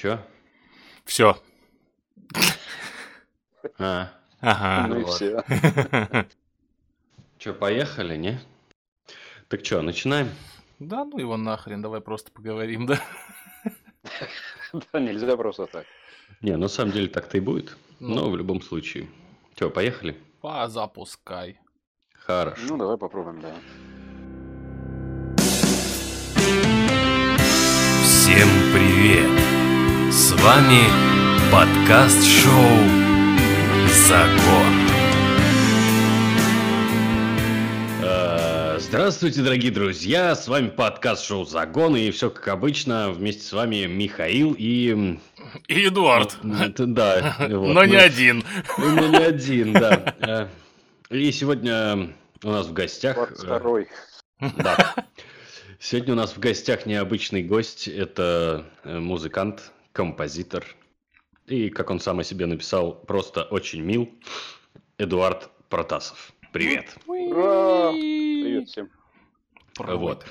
Чё? Все. А, Ага. Ну и вот. все. чё, поехали, не? Так чё, начинаем? Да, ну его нахрен, давай просто поговорим, да? Да, нельзя просто так. Не, на самом деле так-то и будет. Ну. Но в любом случае. Чё, поехали? Позапускай. Хорошо. Ну, давай попробуем, да. Всем привет! С вами подкаст-шоу «Закон». Э, Здравствуйте, дорогие друзья! С вами подкаст шоу Загон. И все как обычно. Вместе с вами Михаил и... И Эдуард. Да. вот Но не один. Ну, не один, да. Э, И сегодня у нас в гостях... э, 22 Да. Сегодня у нас в гостях необычный гость. Это э, музыкант, композитор. И, как он сам о себе написал, просто очень мил. Эдуард Протасов. Привет. Ура! Привет всем. Вот.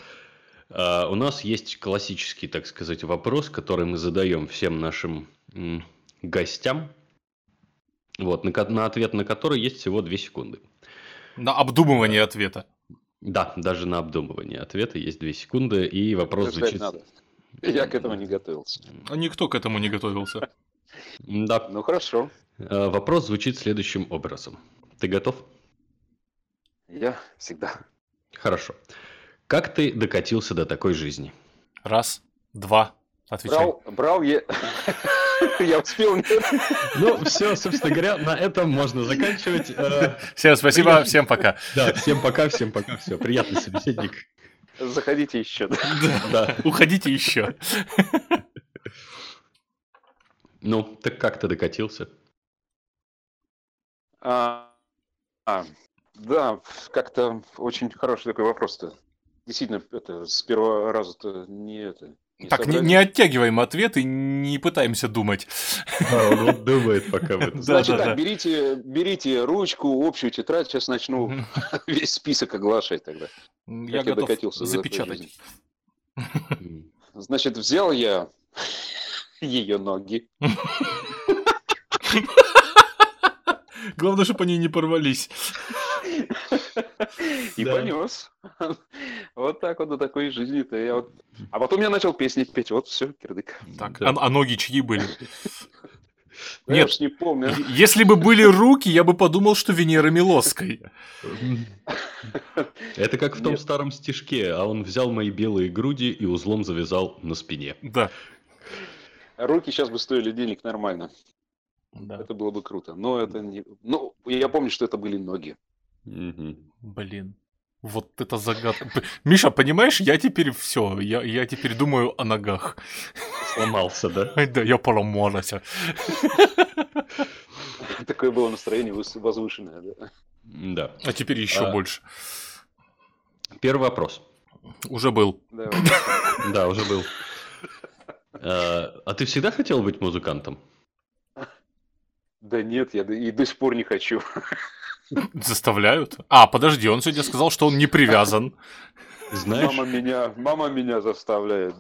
А, у нас есть классический, так сказать, вопрос, который мы задаем всем нашим м, гостям. Вот, на, на ответ на который есть всего 2 секунды. На обдумывание ответа. Да, даже на обдумывание ответа есть 2 секунды, и вопрос звучит... надо. Я к этому не готовился. А никто к этому не готовился. Да, Ну, хорошо. Э, Вопрос звучит следующим образом. Ты готов? Я всегда. Хорошо. Как ты докатился до такой жизни? Раз, два, отвечай. Брал, брал я... Я успел... Ну, все, собственно говоря, на этом можно заканчивать. Э, Всем спасибо, всем пока. Да, всем пока, всем пока, все. Приятный собеседник. Заходите еще. Да. Уходите еще. Ну, так как ты докатился? А, а, да, как-то очень хороший такой вопрос-то. Действительно, это с первого раза-то не это. Так, не, не оттягиваем ответ и не пытаемся думать. Да, он вот думает пока в это. Да, Значит да, так, да. берите, берите ручку, общую тетрадь, сейчас начну весь список оглашать тогда. Я я готов докатился запечатать. Значит, взял я ее ноги, Главное, чтобы они не порвались. И понес. Вот так вот до такой жизни-то. Я вот... А потом я начал песни петь. Вот все, кирдык. Так, а, а ноги чьи были? Я Нет. уж не помню. Если бы были руки, я бы подумал, что Венера Милосской. Это как в том Нет. старом стишке, а он взял мои белые груди и узлом завязал на спине. Да. Руки сейчас бы стоили денег нормально. да. Это было бы круто. Но это не... Ну, я помню, что это были ноги. Мгм. Блин. Вот это загадка. Миша, понимаешь, я теперь все, я, я теперь думаю о ногах. Сломался, да? Ай, да, я поломался. Такое было настроение возвышенное. Да? Да. А теперь еще А. больше. Первый вопрос. Уже был. Да, уже был. Э, А ты всегда хотел быть музыкантом? Да нет, я и до сих пор не хочу. Заставляют? А, подожди, он сегодня сказал, что он не привязан. Знаешь, Мама меня, мама меня заставляет.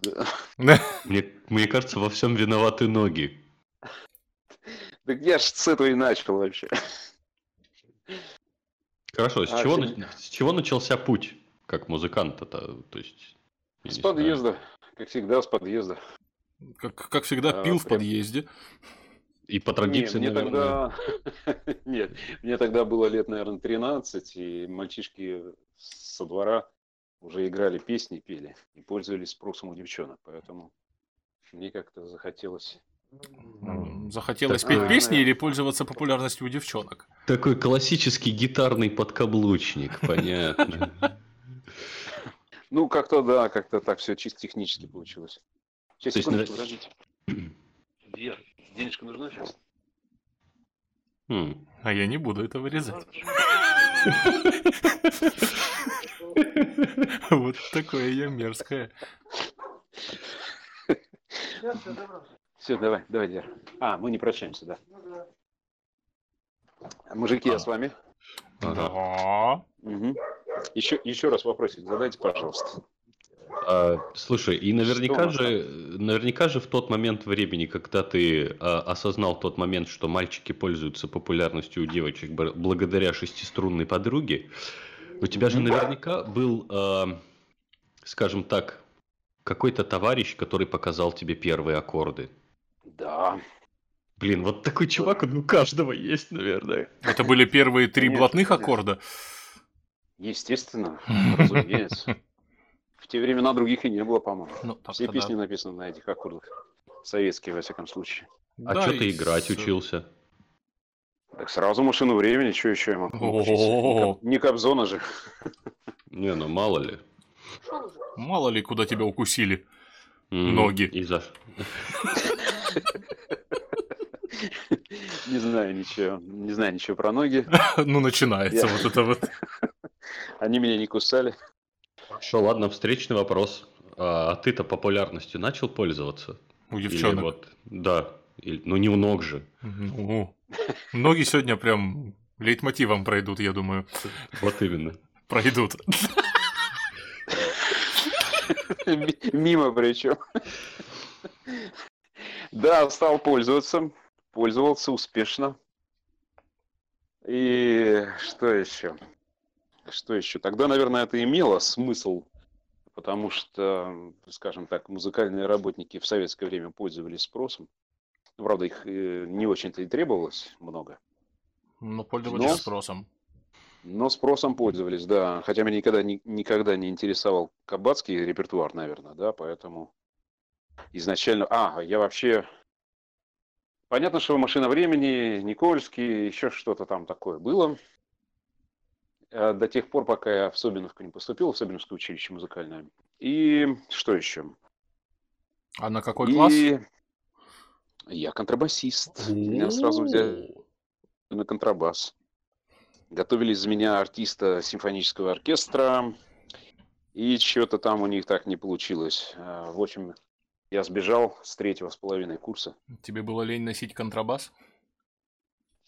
да. мне, мне кажется, во всем виноваты ноги. Так я ж с этого и начал вообще. Хорошо, с А, чего, с чего начался путь как музыканта-то? То есть, я С не знаю. подъезда. Как всегда, с подъезда. Как, как всегда, А, пил в прям. подъезде. И по традиции, мне наверное. тогда... Нет, мне тогда было лет, наверное, 13, и мальчишки со двора уже играли песни, пели и пользовались спросом у девчонок, поэтому мне как-то захотелось... Захотелось Такое- петь песни А. или пользоваться популярностью у девчонок? Такой классический гитарный подкаблучник, понятно. Ну, как-то да, как-то так все чисто технически получилось. Сейчас, секундочку, подождите. Денежка нужна сейчас? Хм. А я не буду это вырезать. Вот такое я мерзкое. Все, давай, давай, Вер. А, мы не прощаемся, да. Мужики, А. я с вами. Да. Еще, еще раз вопросик задайте, пожалуйста. А, слушай, и наверняка нас же, наверняка же в тот момент времени, когда ты а, осознал тот момент, что мальчики пользуются популярностью у девочек благодаря шестиструнной подруге, у тебя же наверняка был, а, скажем так, какой-то товарищ, который показал тебе первые аккорды. Да. Блин, вот такой чувак, он у каждого есть, наверное. Это были первые три блатных аккорда. Естественно, разумеется. В те времена других и не было, по-моему. Ну, Все да. песни написаны на этих аккордах. Советские, во всяком случае. А Да, что ты играть с- учился? Так сразу машину времени, что еще я могу? Не Кобзона же. Не, ну мало ли. Мало ли, куда тебя укусили. Ноги. И за... Не знаю ничего. Не знаю ничего про ноги. Ну, начинается вот это вот. Они меня не кусали. Что, ладно, встречный вопрос. А, а ты-то популярностью начал пользоваться? У Или девчонок. вот, да. Или- ну, не у ног же. Ну, Ноги сегодня прям лейтмотивом пройдут, я думаю. Вот именно. Пройдут. Ми- Мимо причем. Да, стал пользоваться. Пользовался успешно. И что еще? Что еще? Тогда, наверное, это имело смысл, потому что, скажем так, музыкальные работники в советское время пользовались спросом. Правда, их э, не очень-то и требовалось много. Но пользовались Но- спросом. Но спросом пользовались, да. Хотя меня никогда, ни- никогда не интересовал кабацкий репертуар, наверное, да, поэтому изначально... А, я вообще... Понятно, что «Машина времени», Никольский, еще что-то там такое было. Э, До тех пор, пока я в Собиновку не поступил, в Собиновское училище музыкальное. И что еще? А на какой класс? И я контрабасист. Меня сразу взяли на контрабас. Готовили из меня артиста симфонического оркестра, и что-то там у них так не получилось. А, В общем, я сбежал с третьего с половиной курса. Тебе было лень носить контрабас?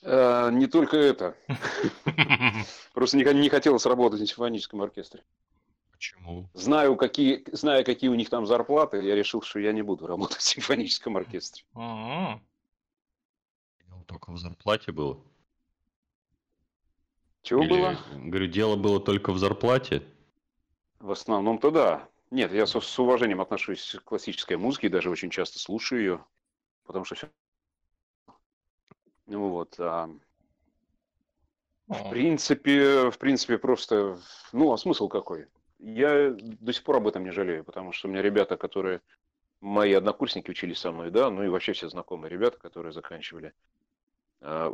А, Не только это. Просто не, не хотелось работать в симфоническом оркестре. Почему? Знаю, какие, зная, какие у них там зарплаты, я решил, что я не буду работать в симфоническом оркестре. А, Дело только в зарплате было. Чего Или, было? Говорю, дело было только в зарплате. В основном-то да. Нет, я с, с уважением отношусь к классической музыке, даже очень часто слушаю ее, потому что все... Ну вот, а, в принципе, в принципе, просто, ну, а смысл какой? Я до сих пор об этом не жалею, потому что у меня ребята, которые, мои однокурсники учились со мной, да, ну и вообще все знакомые ребята, которые заканчивали а,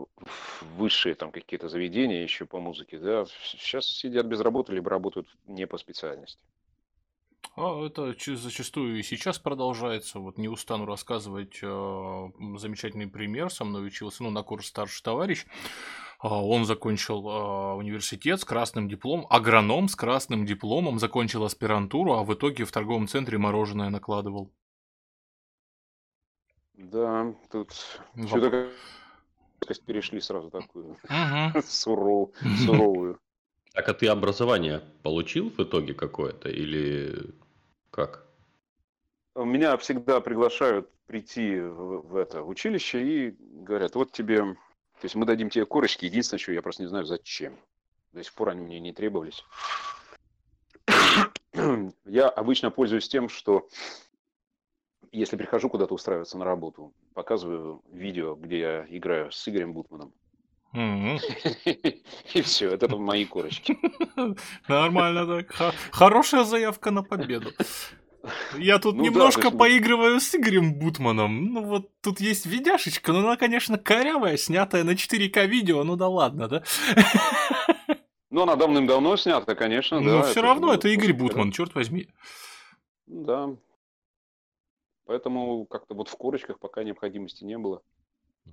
высшие там какие-то заведения еще по музыке, да, сейчас сидят без работы, либо работают не по специальности. А, это зачастую и сейчас продолжается. Вот не устану рассказывать э, замечательный пример. Со мной учился, ну, на курс старший товарищ. А, Он закончил а, университет с красным дипломом, агроном с красным дипломом, закончил аспирантуру, а в итоге в торговом центре мороженое накладывал. Да, тут Воп- что-то перешли сразу такую Мгм. суров- суровую. Так, а ты образование получил в итоге какое-то или как? Меня всегда приглашают прийти в, это училище и говорят, вот тебе, то есть мы дадим тебе корочки, единственное, что я просто не знаю, зачем. До сих пор они мне не требовались. Я обычно пользуюсь тем, что если прихожу куда-то устраиваться на работу, показываю видео, где я играю с Игорем Бутманом. И все, это мои корочки. Нормально так. Хорошая заявка на победу. Я тут Ну да, немножко ну- поигрываю с Игорем Бутманом. Ну вот тут есть видяшечка, но она, конечно, корявая, снятая на 4К видео, ну да ладно, да? Ну, она давным-давно снята, конечно, да. Но все это равно было это Игорь Бутман, черт возьми. Да. Поэтому как-то вот в корочках пока необходимости не было.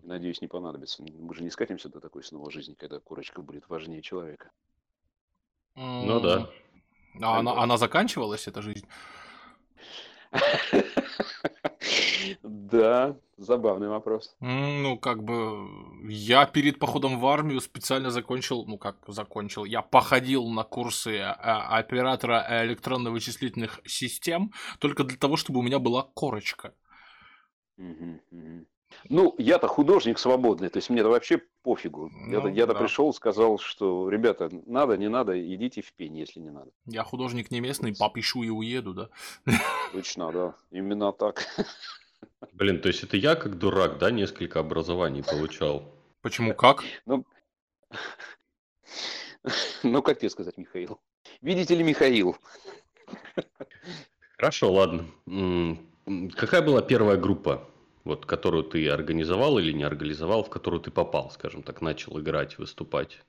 Надеюсь, не понадобится. Мы же не скатимся до такой снова жизни, когда корочка будет важнее человека. Ну да. А она, она заканчивалась, эта жизнь? Да, забавный вопрос. Ну, как бы я перед походом в армию специально закончил, ну как закончил, я походил на курсы а, оператора электронно-вычислительных систем только для того, чтобы у меня была корочка. Мгм, мгм. Ну, я-то художник свободный, то есть мне-то вообще пофигу. Я-то, Ну, я-то да. пришел, сказал, что, ребята, надо, не надо, идите в пень, если не надо. Я художник не местный, попишу и уеду, да. Точно, да, именно так. Блин, то есть это я как дурак, да, несколько образований получал? Почему как? Ну, ну, как тебе сказать, Михаил? Видите ли, Михаил? Хорошо, ладно. Какая была первая группа, вот, которую ты организовал или не организовал, в которую ты попал, скажем так, начал играть, выступать?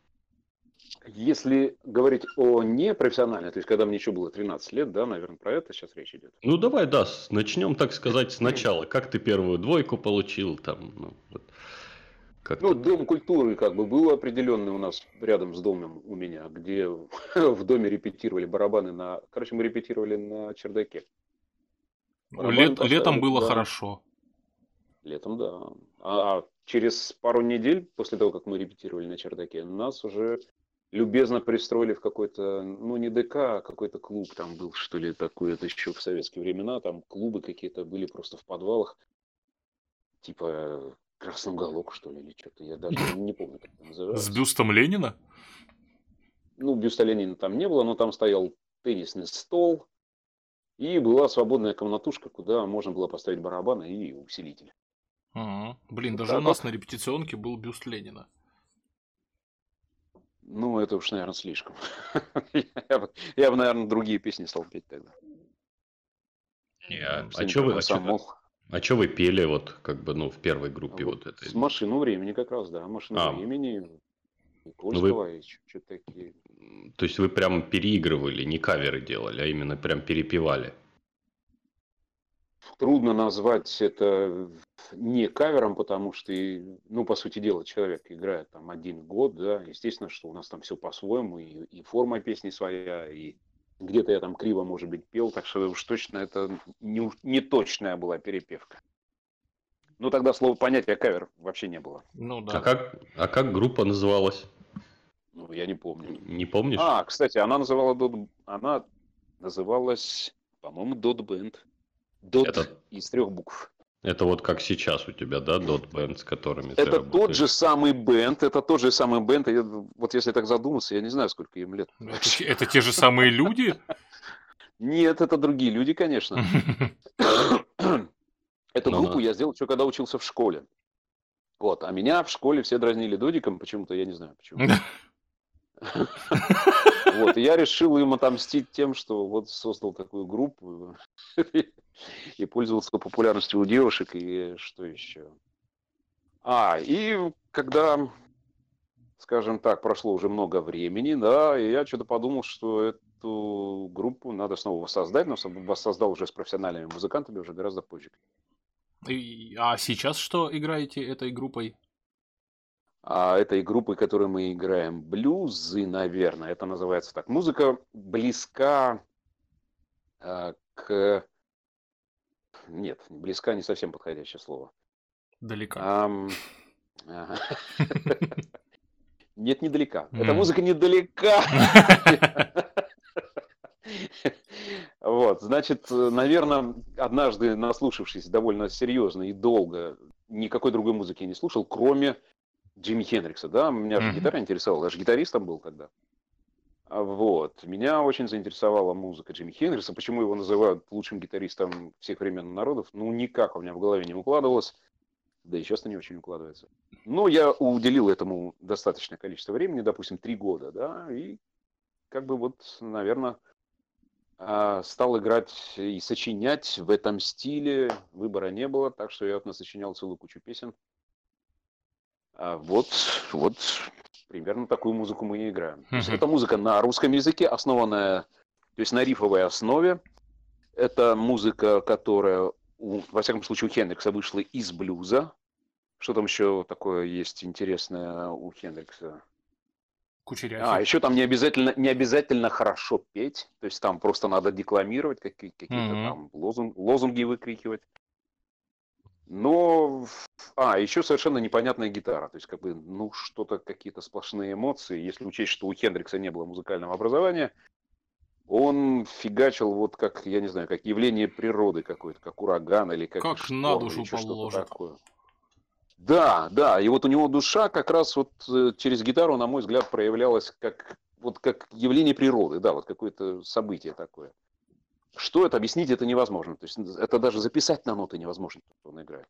Если говорить о непрофессиональной, то есть когда мне еще было 13 лет, да, наверное, про это сейчас речь идет. Ну, давай, да, начнем, так сказать, сначала. Как ты первую двойку получил, там, ну, вот, как Ну, дом культуры как бы был определенный у нас рядом с домом у меня, где в доме репетировали барабаны на... Короче, мы репетировали на чердаке. Лет- летом было да. хорошо. Летом, да. А, а через пару недель после того, как мы репетировали на чердаке, нас уже любезно пристроили в какой-то, ну не ДК, а какой-то клуб там был, что ли, такой, это еще в советские времена, там клубы какие-то были просто в подвалах, типа Красный уголок, что ли, или что-то, я даже не помню, как это С называется. бюстом Ленина? Ну, бюста Ленина там не было, но там стоял теннисный стол, и была свободная комнатушка, куда можно было поставить барабаны и усилитель. Ага. Блин, Вот даже так у нас вот. на репетиционке был бюст Ленина. Ну, это уж, наверное, слишком. Я бы, я бы, наверное, другие песни стал петь тогда. Не, а, Всем чё вы, а чё вы- а чё вы пели вот как бы, ну, в первой группе А вот, вот этой? С машину времени как раз, да. Машину А. времени, Никольского и что-то такие. То есть вы прям переигрывали, не каверы делали, а именно прям перепевали. Трудно назвать это не кавером, потому что, и, ну, по сути дела, человек играет там один год, да, естественно, что у нас там все по-своему, и, и форма песни своя, и где-то я там криво, может быть, пел, так что уж точно это не, не точная была перепевка. Ну, тогда слова понятия кавер вообще не было. Ну А да. как, а как группа называлась? Ну, я не помню. Не помнишь? А, кстати, она называла она называлась, по-моему, Dot Band. Dot Это- из трех букв. Это вот как сейчас у тебя, да, Dot Band, с которыми ты Это тот же самый бенд, это тот же самый бенд. Вот если так задуматься, я не знаю, сколько им лет. Это, те- это же самые люди? Нет, это другие люди, конечно. Эту Ну, группу я сделал еще когда учился в школе. Вот, а меня в школе все дразнили Додиком, почему-то, я не знаю почему. Вот, и я решил им отомстить тем, что вот создал такую группу и пользовался популярностью у девушек, и что еще. А, и когда, скажем так, прошло уже много времени, да, и я что-то подумал, что эту группу надо снова воссоздать, но воссоздал уже с профессиональными музыкантами уже гораздо позже. И- А сейчас что играете этой группой? А этой группой, которой мы играем, блюзы, наверное, это называется так. Музыка близка э, к... Нет, близка не совсем подходящее слово. Далека. Нет, недалека. Эта музыка недалека. Вот, значит, наверное, однажды наслушавшись довольно серьезно и долго, никакой другой музыки я не слушал, кроме Джимми Хендрикса, да, меня же гитара интересовала, я же гитаристом был тогда. А Вот, меня очень заинтересовала музыка Джимми Хендрикса, почему его называют лучшим гитаристом всех времен народов, ну, никак у меня в голове не укладывалось, да и сейчас не очень укладывается. Но я уделил этому достаточное количество времени, допустим, три года, да, и как бы вот, наверное, а, стал играть и сочинять в этом стиле. Выбора не было, так что я вот насочинял целую кучу песен. А вот, вот примерно такую музыку мы и играем. То есть это музыка на русском языке, основанная, то есть на рифовой основе. Это музыка, которая, у- во всяком случае, у Хендрикса вышла из блюза. Что там еще такое есть интересное у Хендрикса? А, Кучеряхи. еще там не обязательно, не обязательно хорошо петь, то есть там просто надо декламировать, какие- какие-то Мгм. там лозунг- лозунги выкрикивать. Но, а, еще совершенно непонятная гитара. То есть, как бы, ну, что-то, какие-то сплошные эмоции. Если учесть, что у Хендрикса не было музыкального образования, он фигачил вот как, я не знаю, как явление природы какое-то, как ураган или как Как шторм, на душу положит. такое. Да, да, и вот у него душа как раз вот э, через гитару, на мой взгляд, проявлялась как вот как явление природы, да, вот какое-то событие такое. Что это объяснить, это невозможно. То есть это даже записать на ноты невозможно, что он играет.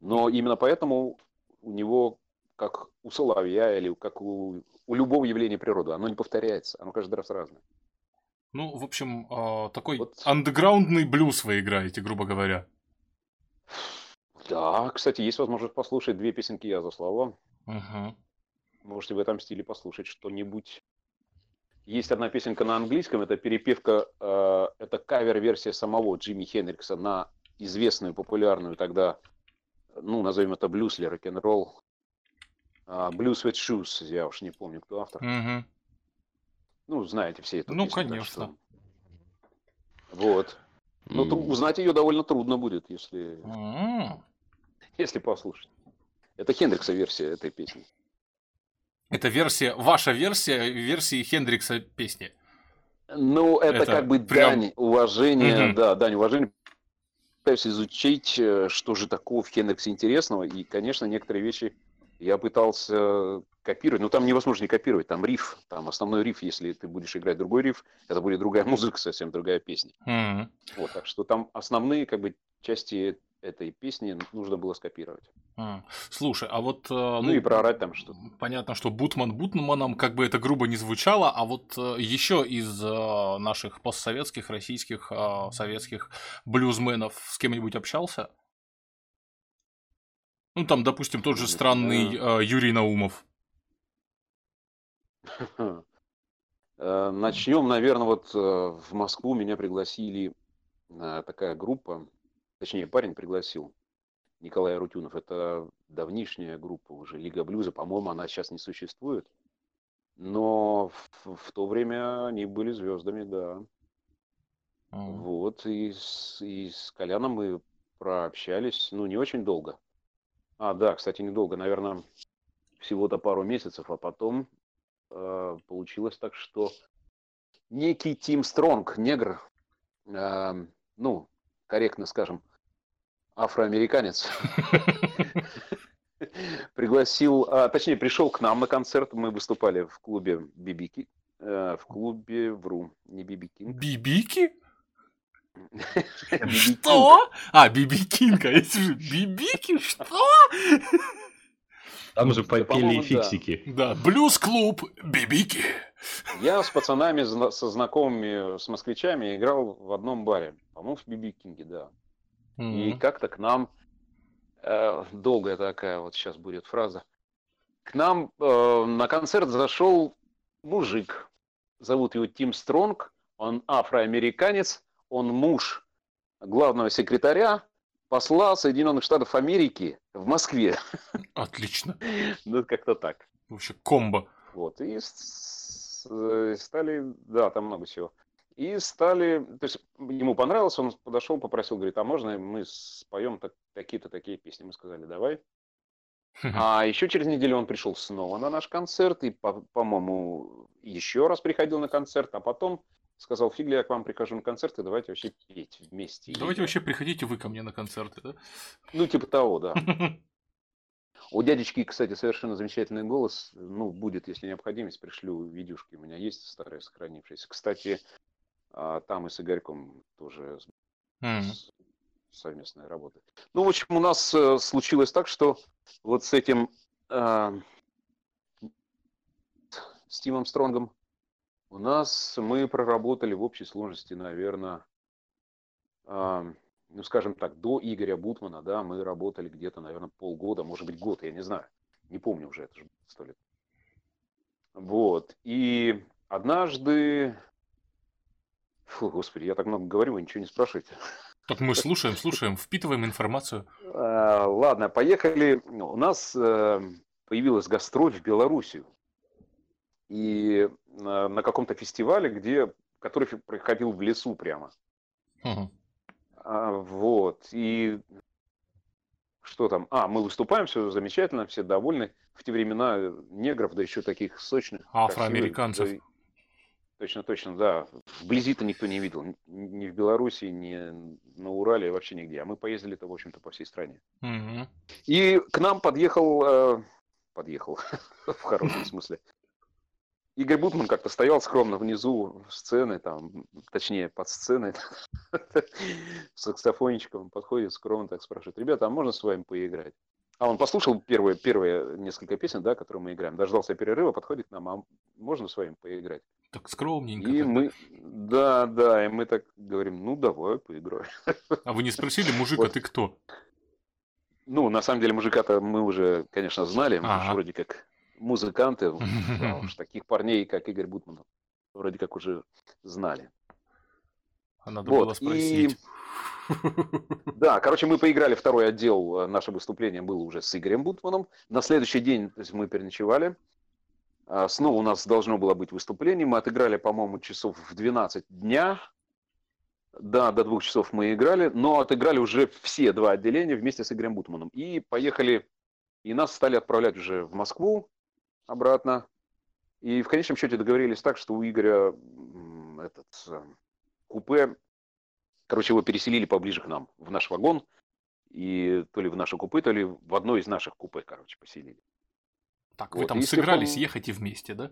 Но именно поэтому у него, как у соловья или как у, у любого явления природы, оно не повторяется, оно каждый раз разное. Ну, в общем, а, такой Вот. андеграундный блюз вы играете, грубо говоря. Да, кстати, есть возможность послушать две песенки я за слова. Мгм. Можете в этом стиле послушать что-нибудь. Есть одна песенка на английском, это перепевка, э, это кавер-версия самого Джимми Хендрикса на известную, популярную тогда, ну, назовем это блюз или рок-н-ролл. А, Blues with Shoes, я уж не помню, кто автор. Мгм. Ну, знаете все это. Ну, конечно. Вот. Но тру- М, узнать ее довольно трудно будет, если, М. если послушать. Это Хендрикса версия этой песни. Это версия, ваша версия версии Хендрикса песни. Ну, это, Это как бы прям- дань уважения, Мгм. да, дань уважения. Пытаюсь изучить, э, что же такого в Хендриксе интересного, и, конечно, некоторые вещи я пытался копировать, но там невозможно не копировать, там риф, там основной риф, если ты будешь играть другой риф, это будет другая музыка, совсем другая песня. М. Вот, так что там основные, как бы, части этой песни нужно было скопировать. М. Слушай, а вот... э, Ну, и проорать там что-то. Понятно, что Бутман Бутманом, как бы это грубо не звучало, а вот еще из э, наших постсоветских, российских, э, советских блюзменов с кем-нибудь общался? Ну, там, допустим, тот же странный э, Юрий Наумов. Э, Начнем, наверное, вот э, в Москву меня пригласили э, такая группа, точнее, парень пригласил, Николай Арутюнов. Это давнишняя группа уже, Лига Блюза. По-моему, она сейчас не существует. Но в, в то время они были звездами, да. М. Вот, и с, и с Коляном мы прообщались, ну, не очень долго. А, да, кстати, недолго, наверное, всего-то пару месяцев, а потом э, получилось так, что некий Тим Стронг, негр, э, ну, корректно скажем, афроамериканец, пригласил, а, точнее, пришел к нам на концерт, мы выступали в клубе Бибики, э, в клубе, вру, не Бибики? King. Что? А, Биби Кинг, а если же Бибики, что? Там же попели и по-моему, да. Фиксики. блюз-клуб Бибики. Я с пацанами, со знакомыми, с москвичами играл в одном баре. По-моему, в Биби Кинге, да. И М. как-то к нам, э, долгая такая вот сейчас будет фраза, к нам э, на концерт зашел мужик. Зовут его Тим Стронг, он афроамериканец, он муж главного секретаря посла Соединенных Штатов Америки в Москве. Отлично. Ну, как-то так. Вообще комбо. Вот, и э, стали, да, там много всего. И стали, то есть ему понравилось, он подошел, попросил, говорит, а можно мы споем так- такие-то такие песни? Мы сказали, давай. А еще через неделю он пришел снова на наш концерт, и, по- по-моему, еще раз приходил на концерт, а потом сказал, фигли, я к вам прихожу на концерт, и давайте вообще петь вместе. Давайте вообще приходите вы ко мне на концерты, да? Ну, типа того, да. У дядечки, кстати, совершенно замечательный голос. Ну, будет, если необходимость, пришлю видюшки. У меня есть старые сохранившиеся. Кстати, а, там и с Игорьком тоже с- с- совместная работа. Ну, в общем, у нас э, случилось так, что вот с этим а, Стивом Стронгом у нас мы проработали в общей сложности, наверное, ну, скажем так, до Игоря Бутмана, да, мы работали где-то, наверное, полгода, может быть, год, я не знаю, не помню уже, это же сто лет. Вот, и однажды, фу, господи, я так много говорю, вы ничего не спрашиваете. Так мы слушаем, слушаем, впитываем информацию. А, Ладно, поехали. У нас э, появилась гастроль в Белоруссию. И на, на каком-то фестивале, где, который проходил в лесу прямо. А, вот. И что там? А, мы выступаем, все замечательно, все довольны. В те времена негров, да еще таких сочных. Афроамериканцев. красивых, Точно, точно, да. Вблизи-то никто не видел. Ни в Беларуси, ни на Урале, вообще нигде. А мы поездили-то, в общем-то, по всей стране. Мгм. И к нам подъехал, э, подъехал, в хорошем смысле. Игорь Бутман как-то стоял скромно внизу сцены, там, точнее, под сценой, с саксофончиком, подходит скромно так спрашивает, ребята, а можно с вами поиграть? А он послушал первые, первые несколько песен, да, которые мы играем, дождался перерыва, подходит к нам, а можно с вами поиграть? Так скромненько. И так. мы, да, да, и мы так говорим, ну давай, поиграем. А вы не спросили, мужик, а Вот. ты кто? Ну, на самом деле, мужика-то мы уже, конечно, знали, мы Ага. вроде как музыканты, таких парней, как Игорь Бутман, вроде как уже знали. А надо Вот, было и- спросить. Да, короче, мы поиграли второй отдел, э, наше выступление было уже с Игорем Бутманом. На следующий день то есть мы переночевали. А, Снова у нас должно было быть выступление. Мы отыграли, по-моему, часов в 12 дня. Да, до двух часов мы играли, но отыграли уже все два отделения вместе с Игорем Бутманом. И поехали, и нас стали отправлять уже в Москву обратно. И в конечном счете договорились так, что у Игоря этот э, купе Короче, его переселили поближе к нам, в наш вагон. И то ли в наше купе, то ли в одно из наших купе, короче, поселили. Так, вы вот, там и с тех пор- сыгрались, ехайте вместе, да?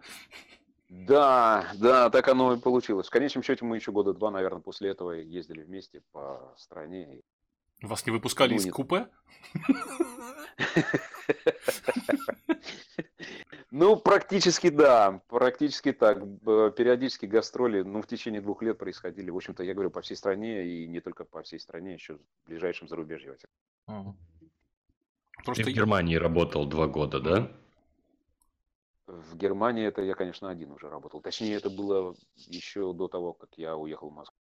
Да, да, так оно и получилось. В конечном счете мы еще года два, наверное, после этого ездили вместе по стране. Вас не выпускали Ну, из нет. купе? Ну, практически да, практически так. Периодически гастроли, ну, в течение двух лет происходили. В общем-то, я говорю, по всей стране, и не только по всей стране, еще в ближайшем зарубежье. Ага. Ты Просто в Германии работал два года, да? В Германии это я, конечно, один уже работал. Точнее, это было еще до того, как я уехал в Москву.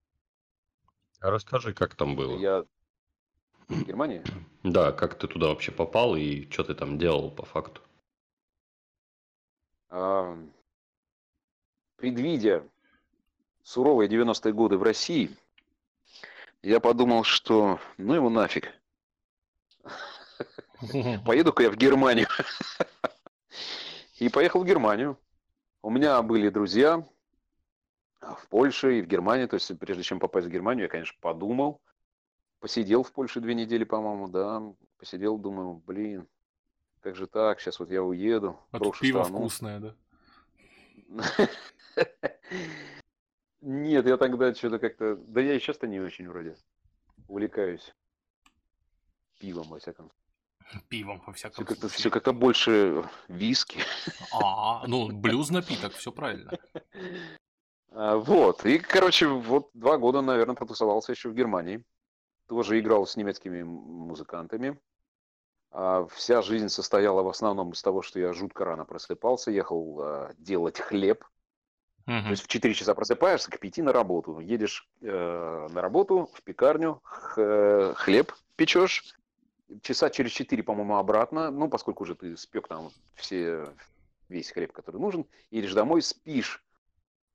А расскажи, как там было. Я в Германии? Да, как ты туда вообще попал и что ты там делал по факту? Предвидя суровые 90-е годы в России, я подумал, что ну его нафиг. Поеду-ка я в Германию. И поехал в Германию. У меня были друзья в Польше и в Германии. То есть, прежде чем попасть в Германию, я, конечно, подумал. Посидел в Польше две недели, по-моему, да. Посидел, думаю, блин, как же так? Сейчас вот я уеду, а тут пиво страну. вкусное, да? Нет, я тогда что-то как-то... Да я и сейчас-то не очень вроде увлекаюсь пивом, во всяком Пивом, во Все всяком как-то, случае. все как-то больше виски. А, ну, блюз напиток, все правильно. А, Вот, и, короче, вот два года, наверное, потусовался еще в Германии. Тоже играл с немецкими музыкантами. А Вся жизнь состояла в основном из того, что я жутко рано просыпался, ехал а, делать хлеб. То Мгм. есть в 4 часа просыпаешься, к 5 на работу. Едешь э, на работу, в пекарню, х- э, хлеб печешь. Часа через 4, по-моему, обратно. Ну, поскольку уже ты спек там все, весь хлеб, который нужен. Едешь домой, спишь.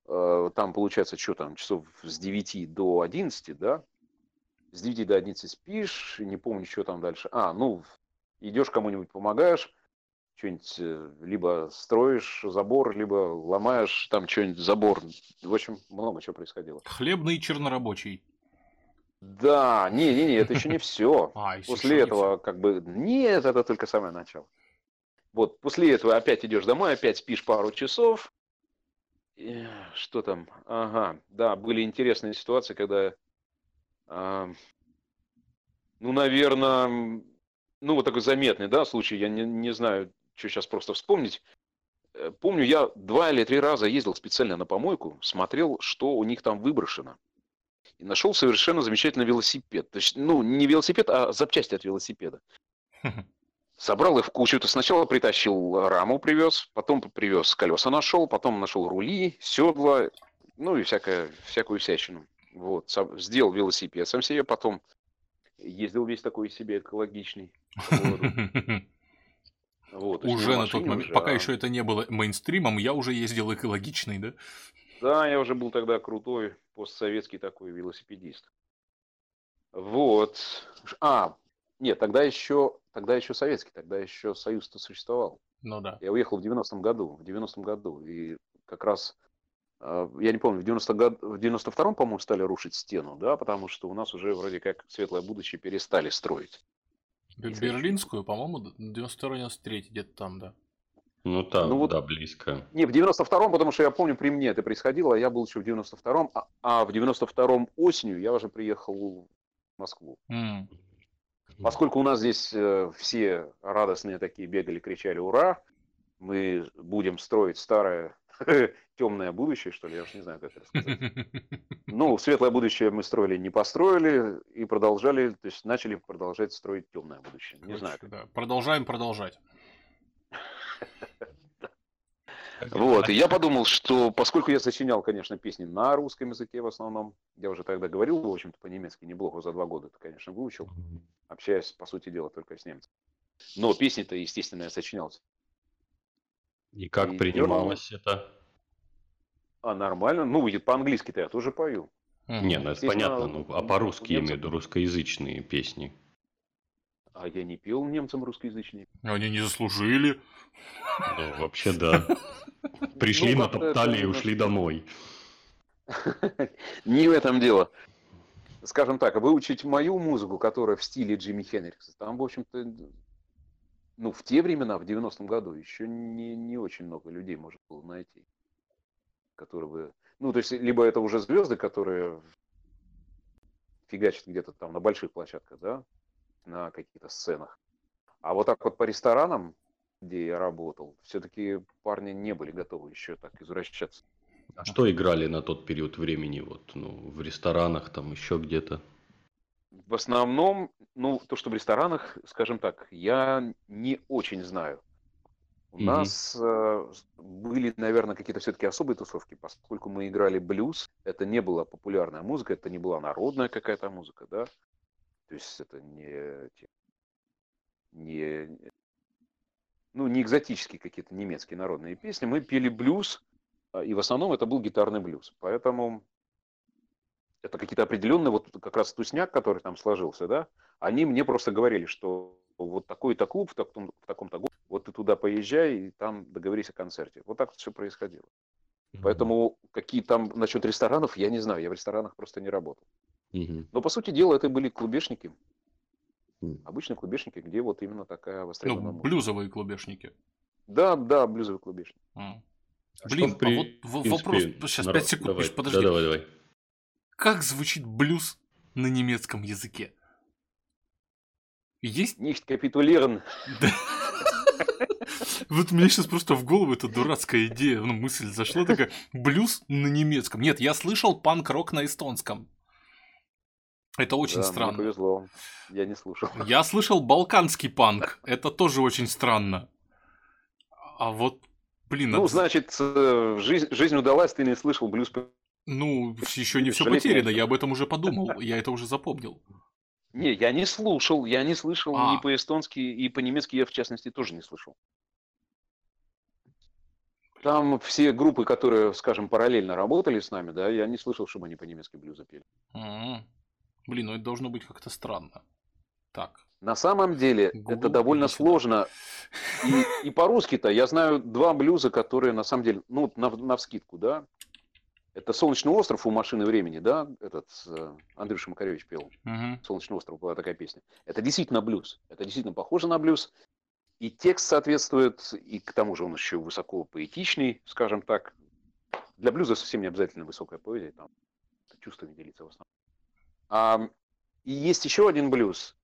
Э, там, получается, что там, часов с 9 до 11, да? С 9 до 11 спишь, не помню, что там дальше. А, ну, идешь кому-нибудь помогаешь, что-нибудь э, либо строишь забор, либо ломаешь там что-нибудь забор. В общем, много чего происходило. Хлебный чернорабочий. Да, не-не-не, это еще не все. А, После не этого, как бы, нет, это только самое начало. Вот, после этого опять идешь домой, опять спишь пару часов. И Что там? Ага, да, были интересные ситуации, когда, а, ну, наверное, ну, вот такой заметный, да, случай, я не, не знаю, что сейчас просто вспомнить. Э, Помню, я два или три раза ездил специально на помойку, смотрел, что у них там выброшено. И нашел совершенно замечательный велосипед. То есть, ну, не велосипед, а запчасти от велосипеда. Собрал их в кучу. То сначала притащил раму, привез, потом привез колеса нашел, потом нашел рули, седла, ну и всякое, всякую всячину. Вот, сам- сделал велосипед сам себе, потом ездил весь такой из себя экологичный. Вот, Уже на тот момент, уже, пока а- еще это не было мейнстримом, я уже ездил экологичный, да? Да, я уже был тогда крутой постсоветский такой велосипедист. Вот. А, нет, тогда еще, тогда еще советский, тогда еще Союз-то существовал. Ну да. Я уехал в 90-м году, в 90-м году, и как раз, я не помню, в 90 год, в 92-м, по-моему, стали рушить стену, да, потому что у нас уже вроде как светлое будущее перестали строить. Берлинскую, по-моему, 92-93, где-то там, да. Ну там, Ну вот- да, близко. Не, в 92-м, потому что я помню, при мне это происходило, а я был еще в 92-м, а, а в 92-м осенью я уже приехал в Москву. М. Поскольку у нас здесь э, все радостные такие бегали, кричали «Ура!», мы будем строить старое темное будущее, что ли, я уж не знаю, как это сказать. Ну, светлое будущее мы строили, не построили, и продолжали, то есть начали продолжать строить темное будущее. Не знаю. Короче, да. Продолжаем продолжать. Вот, и я подумал, что поскольку я сочинял, конечно, песни на русском языке в основном, я уже тогда говорил, в общем-то, по-немецки неплохо, за два года это, конечно, выучил, общаясь, по сути дела, только с немцами. Но песни-то, естественно, я сочинял. И как И принималось это? А нормально, ну, по-английски-то я тоже пою. Мгм. Не, ну это Естественно, понятно, ну, а по-русски я имею в виду русскоязычные песни. А я не пел немцам русскоязычные. Они не заслужили. Ну, вообще да. Пришли, Ну, натоптали и ушли домой. Не в этом дело. Скажем так, выучить мою музыку, которая в стиле Джимми Хендрикса, там, в общем-то, ну, в те времена, в 90-м году, еще не, не очень много людей можно было найти, которые бы... Ну, то есть, либо это уже звезды, которые фигачат где-то там на больших площадках, да, на каких-то сценах. А вот так вот по ресторанам, где я работал, все-таки парни не были готовы еще так извращаться. А что играли на тот период времени? Вот, ну, в ресторанах, там еще где-то. В основном, ну, то, что в ресторанах, скажем так, я не очень знаю. У Мгм. нас э, были, наверное, какие-то все-таки особые тусовки, поскольку мы играли блюз, это не была популярная музыка, это не была народная какая-то музыка, да. То есть это не, не, ну, не экзотические какие-то немецкие народные песни. Мы пели блюз, а, и в основном это был гитарный блюз. Поэтому это какие-то определенные, вот как раз тусняк, который там сложился, да, они мне просто говорили, что вот такой-то клуб в таком- в таком-то году, вот ты туда поезжай и там договорись о концерте. Вот так все происходило. Поэтому какие там насчет ресторанов, я не знаю, я в ресторанах просто не работал. Мгм. Но по сути дела это были клубешники, Мгм. обычные клубешники, где вот именно такая востребованная Ну, блюзовые клубешники. Да, да, блюзовый клубешник. М. А Блин, что, в а вот в- вопрос, сейчас народ- 5 секунд, давай, Миш, подожди. Да, давай, давай. Как звучит блюз на немецком языке? Есть? Nicht капитулирован. Вот мне сейчас просто в голову эта дурацкая идея, ну, мысль зашла такая, блюз на немецком. Нет, я слышал панк-рок на эстонском. Это очень Да, мне странно. повезло, я не слушал. Я слышал балканский панк. Это тоже очень странно. А вот, блин, Ну, надо- значит, э, жизнь, жизнь удалась, ты не слышал блюз. Ну, еще не все потеряно, я об этом уже подумал, я это уже запомнил. Не, я не слушал, я не слышал А. ни по-эстонски, и по-немецки я, в частности, тоже не слышал. Там все группы, которые, скажем, параллельно работали с нами, да, я не слышал, чтобы они по-немецки блюза пели. М. Блин, ну это должно быть как-то странно. Так. На самом деле, Google, это довольно сюда. сложно. И, и по-русски-то я знаю два блюза, которые, на самом деле, ну, на, навскидку, да. Это «Солнечный остров» у «Машины времени», да, этот э, Андрюша Макаревич пел. Мгм. «Солнечный остров» была такая песня. Это действительно блюз. Это действительно похоже на блюз. И текст соответствует, и к тому же он еще высоко поэтичный, скажем так. Для блюза совсем не обязательно высокая поэзия, там чувствами делиться в основном. А, и есть еще один блюз,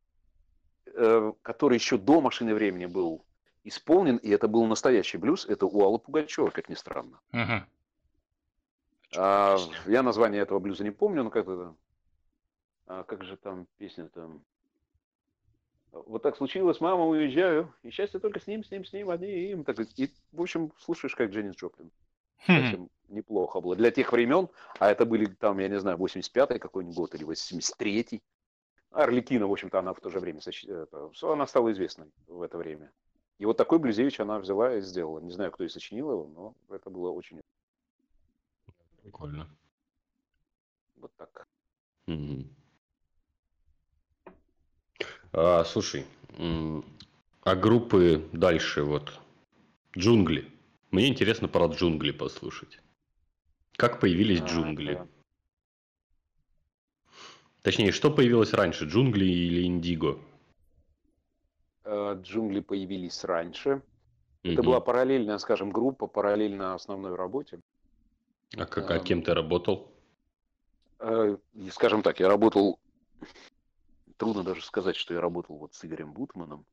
э, который еще до «Машины времени» был исполнен, и это был настоящий блюз. Это у Аллы Пугачева, как ни странно. Мгм. А, я название этого блюза не помню, но как это... А как же там песня там? Вот так случилось, мама, уезжаю, и счастье только с ним, с ним, с ним, одним. Так, и, в общем, слушаешь, как Дженнис Джоплин. Хм. Неплохо было. Для тех времен, а это были там, я не знаю, 85-й какой-нибудь год или 83-й. Орликина, в общем-то, она в то же время, это, она стала известной в это время. И вот такой Блюзевич она взяла и сделала. Не знаю, кто и сочинил его, но это было очень Прикольно. вот так. Мгм. А, слушай, А группы дальше вот джунгли. Мне интересно про джунгли послушать. Как появились А, джунгли? да. Точнее, что появилось раньше, джунгли или индиго? Э, Джунгли появились раньше. Это Мгм. была параллельная, скажем, группа, параллельно основной работе. А, как, а эм, кем ты работал? Э, Скажем так, я работал... Трудно даже сказать, что я работал вот с Игорем Бутманом.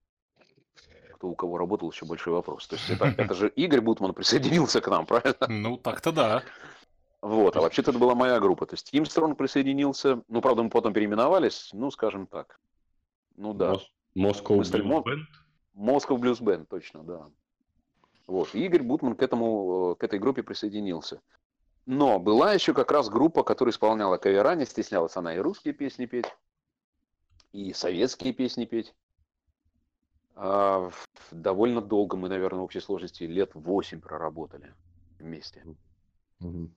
Кто у кого работал, еще большой вопрос. То есть это, это же Игорь Бутман присоединился к нам, правильно? Ну, так-то да. Вот, а вообще-то это была моя группа. То есть Тим Стронг присоединился. Ну, правда, мы потом переименовались. Ну, скажем так. Ну да. Мос- Moscow Мы стали Blues Мо- Band? Moscow Blues Band, точно, да. Вот. И Игорь Бутман к этому, э, к этой группе присоединился. Но была еще как раз группа, которая исполняла кавера, не стеснялась она и русские песни петь, и советские песни петь. А, довольно долго мы, наверное, в общей сложности лет 8 проработали вместе. Мгм.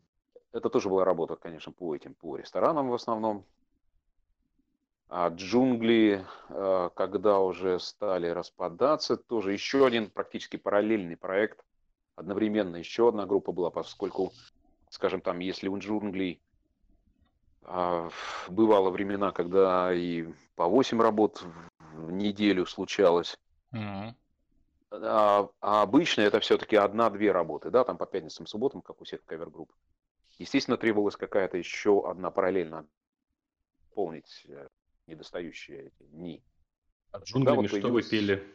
Это тоже была работа, конечно, по этим, по ресторанам в основном. А джунгли, э, когда уже стали распадаться, тоже еще один практически параллельный проект. Одновременно еще одна группа была, поскольку, скажем там, если у джунглей а, бывало времена, когда и по 8 работ в- неделю случалось, Мгм. а, а обычно это все-таки одна-две работы, да, там по пятницам, субботам, как у всех кавер-групп. Естественно, требовалась какая-то еще одна параллельно полнить э, недостающие эти дни. А джунглями вот что вы пели?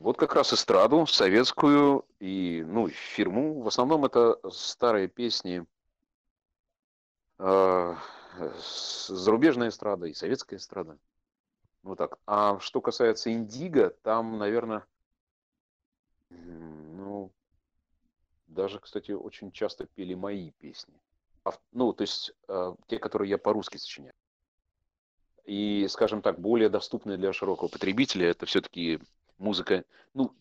Вот как раз эстраду, советскую и, ну, фирму. В основном это старые песни, э, зарубежная эстрада и советская эстрада. Вот так. А что касается Индиго, там, наверное, ну, даже, кстати, очень часто пели мои песни. Ну, то есть э, те, которые я по-русски сочиняю. И, скажем так, более доступные для широкого потребителя, это все-таки музыка, ну,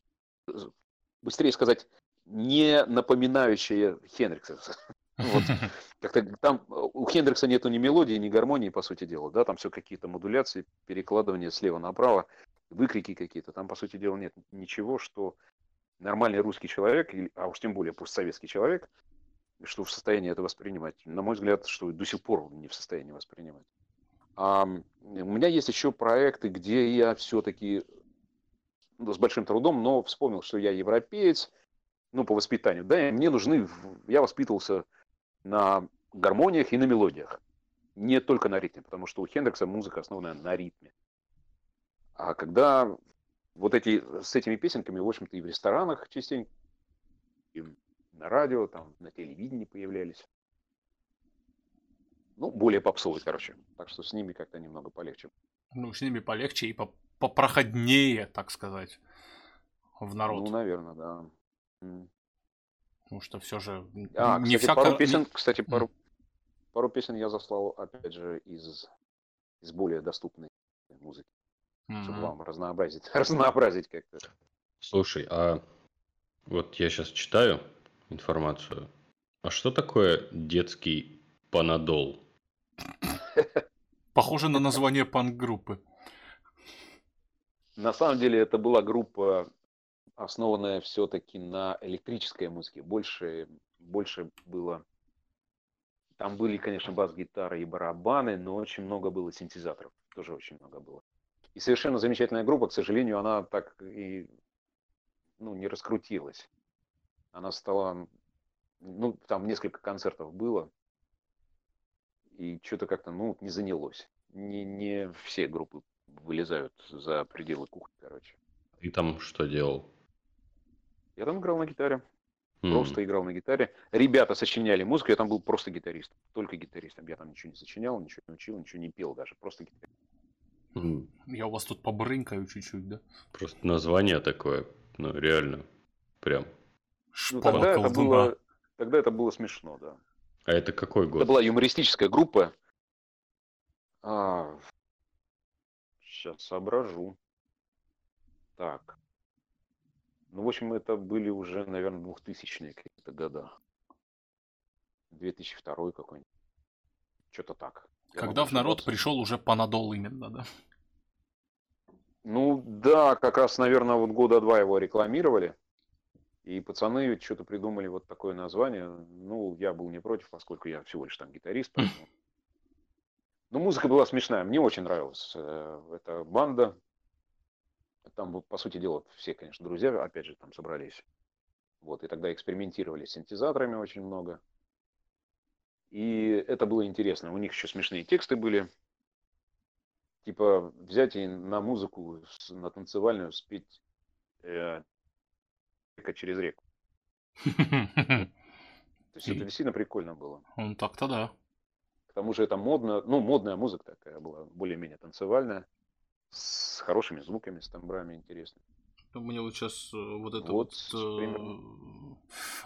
быстрее сказать, не напоминающая Хендрикса. Вот. Как-то там у Хендрикса нету ни мелодии, ни гармонии, по сути дела, да, там все какие-то модуляции, перекладывания слева направо, выкрики какие-то, там, по сути дела, нет ничего, что нормальный русский человек, а уж тем более постсоветский человек, что в состоянии это воспринимать. На мой взгляд, что до сих пор не в состоянии воспринимать. А, у меня есть еще проекты, где я все-таки с большим трудом, но вспомнил, что я европеец, ну, по воспитанию, да, и мне нужны, я воспитывался на гармониях и на мелодиях, не только на ритме, потому что у Хендрикса музыка основана на ритме. А когда вот эти, с этими песенками, в общем-то, и в ресторанах частенько, и на радио, там, на телевидении появлялись. Ну, более попсовые, короче. Так что с ними как-то немного полегче. Ну, с ними полегче и по- попроходнее, так сказать, в народ. Ну, наверное, да. Потому что все же А, не кстати, вся пару песен, кстати, пару, пару песен я заслал, опять же, из, из более доступной музыки, чтобы Мгм. вам разнообразить, разнообразить как-то. Слушай, а вот я сейчас читаю информацию. А что такое детский панадол? Похоже на название панк-группы. На самом деле это была группа, основанная все-таки на электрической музыке. Больше, больше было... Там были, конечно, бас-гитары и барабаны, но очень много было синтезаторов. Тоже очень много было. И совершенно замечательная группа, к сожалению, она так и ну, не раскрутилась. Она стала... Ну, там несколько концертов было. И что-то как-то, ну, не занялось. Не, не все группы вылезают за пределы кухни, короче. Ты там что делал? Я там играл на гитаре, М, просто играл на гитаре. Ребята сочиняли музыку, я там был просто гитарист, только гитаристом. Я там ничего не сочинял, ничего не учил, ничего не пел даже, просто гитарист. м, Я у вас тут побрынкаю чуть-чуть, да? Просто название такое, ну реально, прям. Ну, Шпала тогда это было, тогда это было смешно, да. А это какой Это год? была юмористическая группа. Сейчас соображу. Так. Ну, в общем, это были уже, наверное, 2000-е какие-то года. 2002 какой-нибудь. Что-то так. Я Когда в народ пришел уже панадол именно, да? Ну да, как раз, наверное, вот года два его рекламировали. И пацаны что-то придумали вот такое название. Ну, я был не против, поскольку я всего лишь там гитарист. Поэтому... Ну, музыка была смешная. Мне очень нравилась э, эта банда. Там, по сути дела, все, конечно, друзья, опять же, там собрались. Вот, и тогда экспериментировали с синтезаторами очень много. И это было интересно. У них еще смешные тексты были. Типа взять и на музыку, на танцевальную спеть э, через реку. То есть это действительно прикольно было. Ну, так-то да. Тому же это модно, ну, модная музыка такая была, более-менее танцевальная, с хорошими звуками, с тембрами интересными. Мне вот сейчас э, вот это вот, вот э,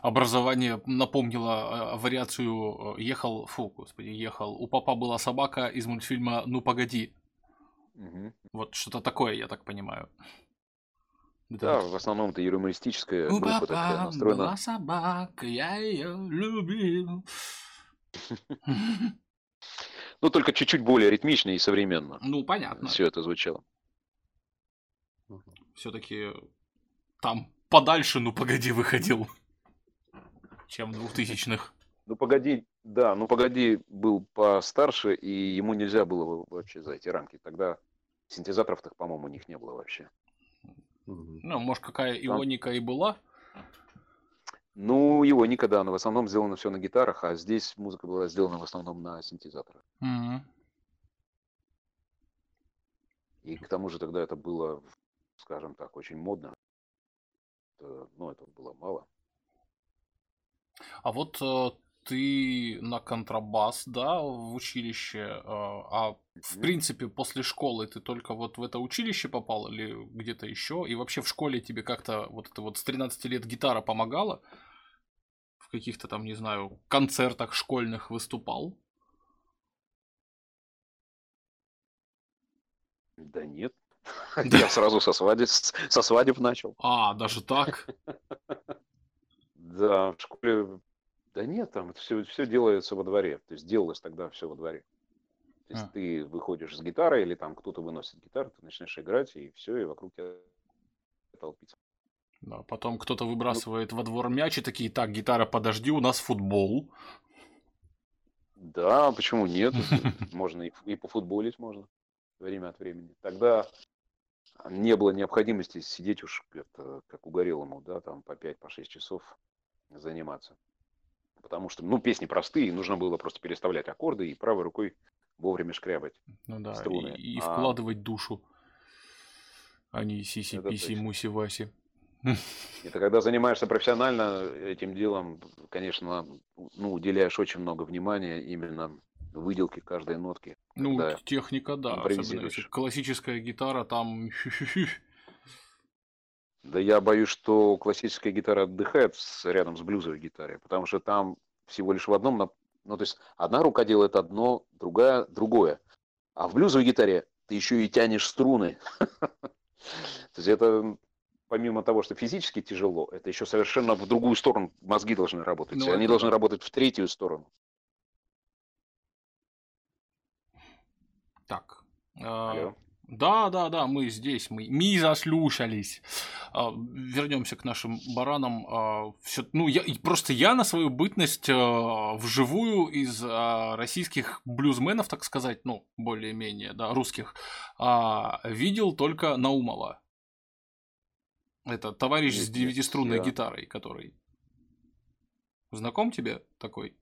образование напомнило э, вариацию «Ехал», фу, господи, «Ехал». У папа была собака из мультфильма «Ну, погоди». Угу. Вот что-то такое, я так понимаю. Да, в основном это юмористическая У группа такая настроена. была собака, я ее любил. Ну, только чуть-чуть более ритмично и современно. Ну, понятно. Все это звучало. Все-таки там подальше, ну погоди, выходил, чем двухтысячных. Ну погоди, да, ну погоди был постарше, и ему нельзя было вообще за эти рамки. Тогда синтезаторов-то, по-моему, у них не было вообще. Ну, может, какая ионика Там... и была? Ну, ионика, да, но в основном сделано все на гитарах, а здесь музыка была сделана в основном на синтезаторах. Mm-hmm. И к тому же тогда это было, скажем так, очень модно. Это, ну, этого было мало. А вот э, ты на контрабас, да, в училище, э, а в принципе после школы ты только вот в это училище попал или где-то еще? И вообще в школе тебе как-то вот это вот с 13 лет гитара помогала? В каких-то там, не знаю, концертах школьных выступал? Да нет. Я сразу со свадеб, со свадеб начал. А, даже так? Да, в школе да нет, там это все, все делается во дворе. То есть делалось тогда все во дворе. То есть а. ты выходишь с гитарой, или там кто-то выносит гитару, ты начинаешь играть, и все, и вокруг тебя толпится. Да, потом кто-то выбрасывает ну, во двор мяч, и такие, так, гитара, подожди, у нас футбол. Да, почему нет? Можно и, и пофутболить можно время от времени. Тогда не было необходимости сидеть уж это, как угорелому, да, там по 5-6 по часов заниматься потому что, ну, песни простые, нужно было просто переставлять аккорды и правой рукой вовремя шкрябать ну, да, струны. И, и а... вкладывать душу, а не сиси-писи, муси-васи. Это когда занимаешься профессионально этим делом, конечно, ну, уделяешь очень много внимания именно выделке каждой нотки. Ну, техника, да. Особенно если классическая гитара, там Да я боюсь, что классическая гитара отдыхает с, рядом с блюзовой гитарой, потому что там всего лишь в одном, ну то есть одна рука делает одно, другая другое. А в блюзовой гитаре ты еще и тянешь струны. То есть это помимо того, что физически тяжело, это еще совершенно в другую сторону мозги должны работать. Ну, Они должны работать в третью сторону. Так. А, Алло. Да, да, да, мы здесь, мы, мы заслушались. А, вернемся к нашим баранам. А, все, ну, я, просто я на свою бытность а, вживую из а, российских блюзменов, так сказать, ну, более-менее, да, русских, а, видел только Наумова. Это товарищ с девятиструнной гитарой, который. Знаком тебе такой?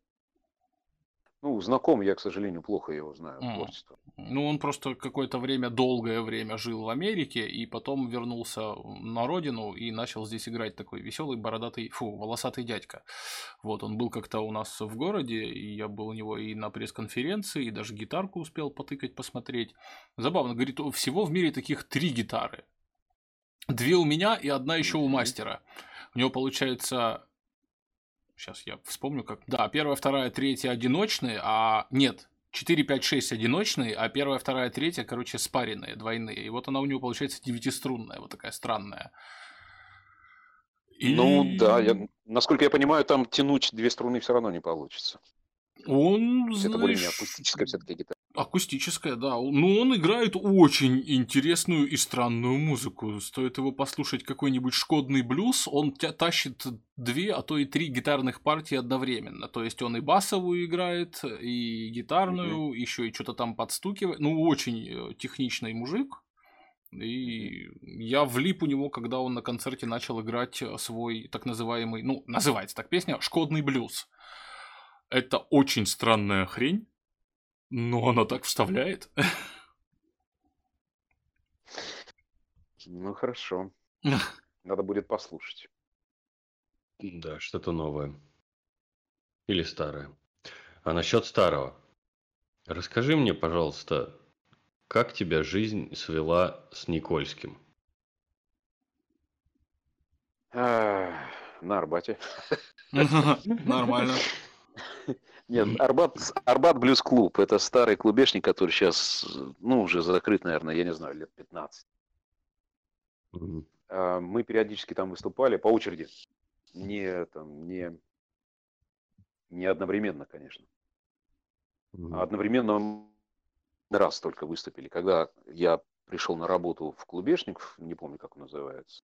Ну, знаком я, к сожалению, плохо его знаю, mm. творчество. Ну, он просто какое-то время, долгое время жил в Америке, и потом вернулся на родину и начал здесь играть такой веселый, бородатый, фу, волосатый дядька. Вот, он был как-то у нас в городе, и я был у него и на пресс-конференции, и даже гитарку успел потыкать, посмотреть. Забавно, говорит, всего в мире таких три гитары. Две у меня и одна еще у мастера. У него получается Сейчас я вспомню, как... Да, первая, вторая, третья одиночные, а... Нет, 4, 5, 6 одиночные, а первая, вторая, третья, короче, спаренные, двойные. И вот она у него получается девятиструнная, вот такая странная. И... Ну да, я, насколько я понимаю, там тянуть две струны все равно не получится. Он, Это более-менее акустическая все-таки гитара. Акустическая, да. Ну, он играет очень интересную и странную музыку. Стоит его послушать какой-нибудь шкодный блюз, он тебя тащит две, а то и три гитарных партии одновременно. То есть он и басовую играет, и гитарную, mm-hmm. еще и что-то там подстукивает. Ну, очень э, техничный мужик. И я влип у него, когда он на концерте начал играть э, свой так называемый, ну, называется так песня, «Шкодный блюз». Это очень странная хрень, но она так вставляет. Ну, хорошо. Надо будет послушать. Да, что-то новое. Или старое. А насчет старого. Расскажи мне, пожалуйста, как тебя жизнь свела с Никольским? А, на Арбате. Нормально. Нет, Арбат, Арбат Блюз Клуб. Это старый клубешник, который сейчас, ну, уже закрыт, наверное, я не знаю, лет 15. А, мы периодически там выступали по очереди. Не, там, не, не одновременно, конечно. А одновременно раз только выступили, когда я пришел на работу в клубешник, не помню, как он называется.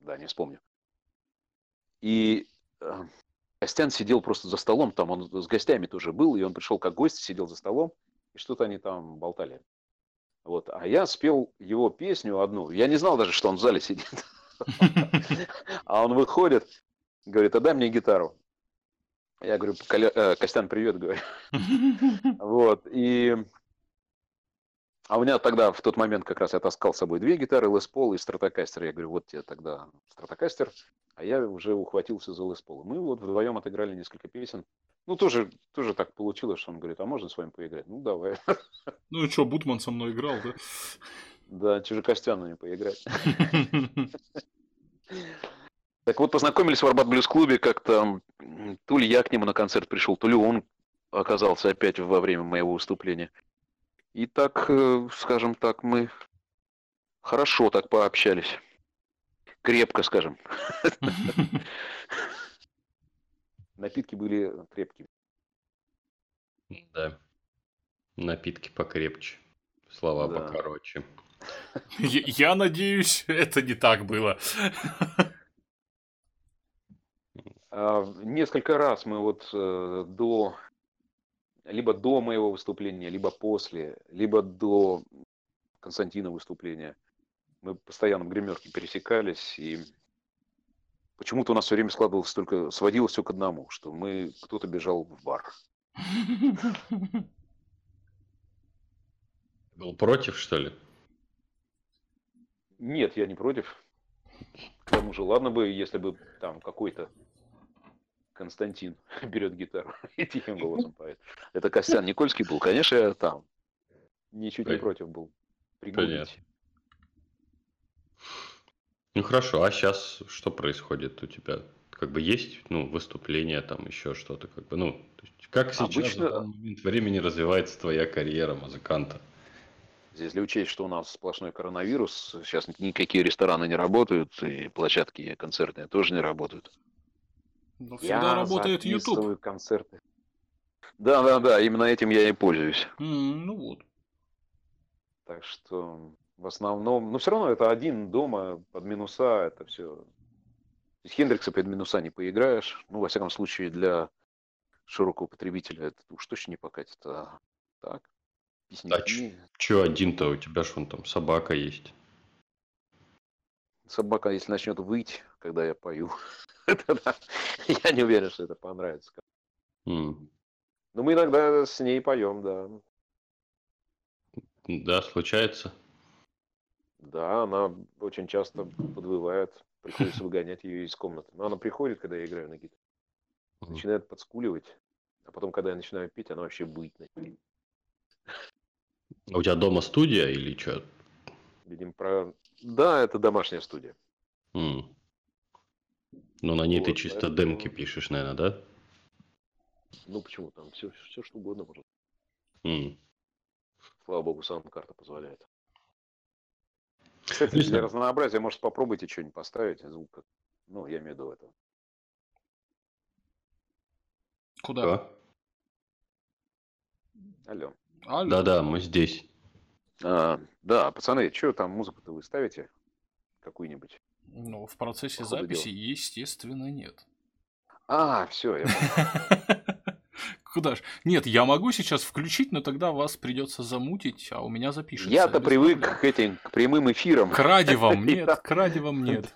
Да, не вспомню. И э, Костян сидел просто за столом, там он с гостями тоже был, и он пришел как гость, сидел за столом, и что-то они там болтали. Вот. А я спел его песню одну. Я не знал даже, что он в зале сидит. А он выходит, говорит, а дай мне гитару. Я говорю, э, Костян, привет, говорю. Вот. И а у меня тогда в тот момент как раз я таскал с собой две гитары, Les Paul и Stratocaster. Я говорю, вот тебе тогда Stratocaster, а я уже ухватился за Les Paul. Мы вот вдвоем отыграли несколько песен. Ну, тоже, тоже так получилось, что он говорит, а можно с вами поиграть? Ну, давай. Ну и что, Бутман со мной играл, да? Да, чужекостянными поиграть. Так вот, познакомились в Арбат Блюз клубе как-то. То ли я к нему на концерт пришел, то ли он оказался опять во время моего выступления. И так, э, скажем так, мы хорошо так пообщались. Крепко, скажем. Напитки были крепкие. Да. Напитки покрепче. Слова да. покороче. Я, надеюсь, это не так было. А, несколько раз мы вот э, до либо до моего выступления, либо после, либо до Константина выступления. Мы постоянно в гримерке пересекались, и почему-то у нас все время складывалось только, сводилось все к одному, что мы, кто-то бежал в бар. Был против, что ли? Нет, я не против. К тому же, ладно бы, если бы там какой-то Константин берет гитару и тихим голосом поет. Это Костян Никольский был. Конечно, я там ничуть не против был. Пригубить. Ну хорошо, а сейчас что происходит у тебя? Как бы есть, ну, выступление, там еще что-то, как бы, ну, как сейчас Обычно... в данный момент времени развивается твоя карьера музыканта? Если учесть, что у нас сплошной коронавирус, сейчас никакие рестораны не работают, и площадки концертные тоже не работают. Но всегда я работает YouTube. концерты. Да, да, да, именно этим я и пользуюсь. Mm, ну вот. Так что в основном, но все равно это один дома под минуса, это все. Есть Хендрикса под минуса не поиграешь. Ну, во всяком случае, для широкого потребителя это уж точно не покатит. А так, А что один-то? У тебя что он там, собака есть? Собака, если начнет выть, когда я пою, я не уверен, что это понравится. Но мы иногда с ней поем, да. Да, случается. Да, она очень часто подвывает. Приходится выгонять ее из комнаты. Но она приходит, когда я играю на гитаре. Начинает подскуливать. А потом, когда я начинаю петь, она вообще будет на А у тебя дома студия или что? Видим про... Да, это домашняя студия. Mm. Ну, на ней вот, ты чисто поэтому... демки пишешь, наверное, да? Ну, почему? Там все, все что угодно можно. Mm. Слава богу, сам карта позволяет. Кстати, для разнообразия, может, попробуйте что-нибудь поставить, звук. Ну, я имею в виду это. Куда? Алло. Алло. Да-да, мы здесь. А, да, пацаны, что там музыку-то вы ставите? Какую-нибудь? Ну, в процессе По ходу записи, естественно, нет. А, все, я. Куда ж? Нет, я могу сейчас включить, но тогда вас придется замутить, а у меня запишется. Я-то привык к этим к прямым эфирам. К радивам нет, Я- к радивам нет.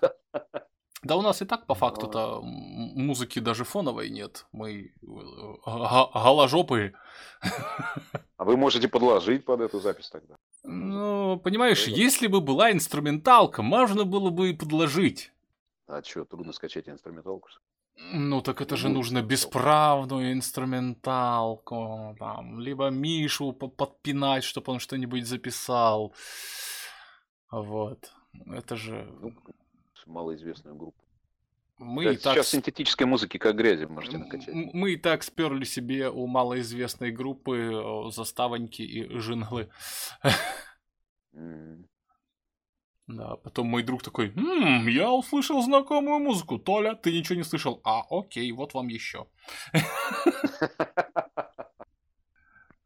Да у нас и так по факту-то м- музыки даже фоновой нет. Мы э, га- голожопые. А вы можете подложить под эту запись тогда. Ну, понимаешь, Это- если бы была инструменталка, можно было бы и подложить. А что, трудно скачать инструменталку? Ну, так это же Ну, нужно что? бесправную инструменталку, там, либо Мишу по- подпинать, чтобы он что-нибудь записал. Вот. Это же... Ну, малоизвестную группу. Мы Да, и так... Сейчас синтетической музыки как грязи можете накачать. Мы и так сперли себе у малоизвестной группы э, заставоньки и жинглы. Да, потом мой друг такой, «М, я услышал знакомую музыку. Толя, ты ничего не слышал? А, окей, вот вам еще.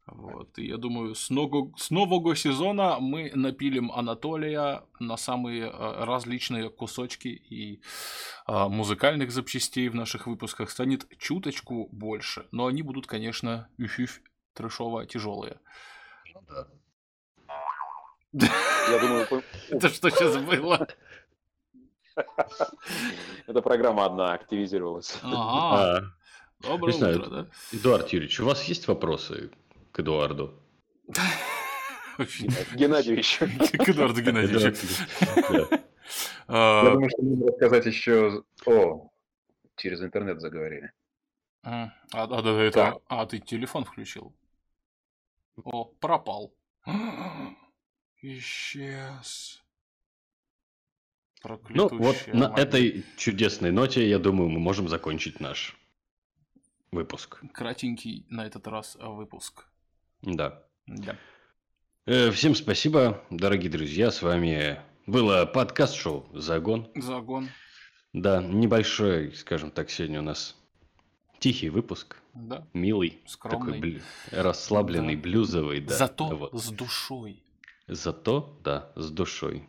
Вот, и я думаю, с, нового, с нового сезона мы напилим Анатолия на самые э, различные кусочки и а, музыкальных запчастей в наших выпусках станет чуточку больше. Но они будут, конечно, трешово тяжелые. Я думаю, Это что сейчас было? эта программа одна активизировалась. А, доброе не знаю. утро, да? Эдуард Юрьевич, у вас есть вопросы к Эдуарду? Геннадьевич. К Эдуарду Геннадьевичу. А, Я думаю, что нужно рассказать еще... О, через интернет заговорили. А, а, да, да, это... А, ты телефон включил. О, пропал. Исчез. Ну, вот Проклятущая на этой чудесной ноте, я думаю, мы можем закончить наш выпуск. Кратенький на этот раз выпуск. Да. Да. Э, Всем спасибо, дорогие друзья. С вами было подкаст-шоу «Загон». Загон. Да, небольшой, скажем так, сегодня у нас тихий выпуск. Да. Милый, Скромный. такой блю- расслабленный, Да. блюзовый. Да, Зато вот. с душой. Зато, да, с душой.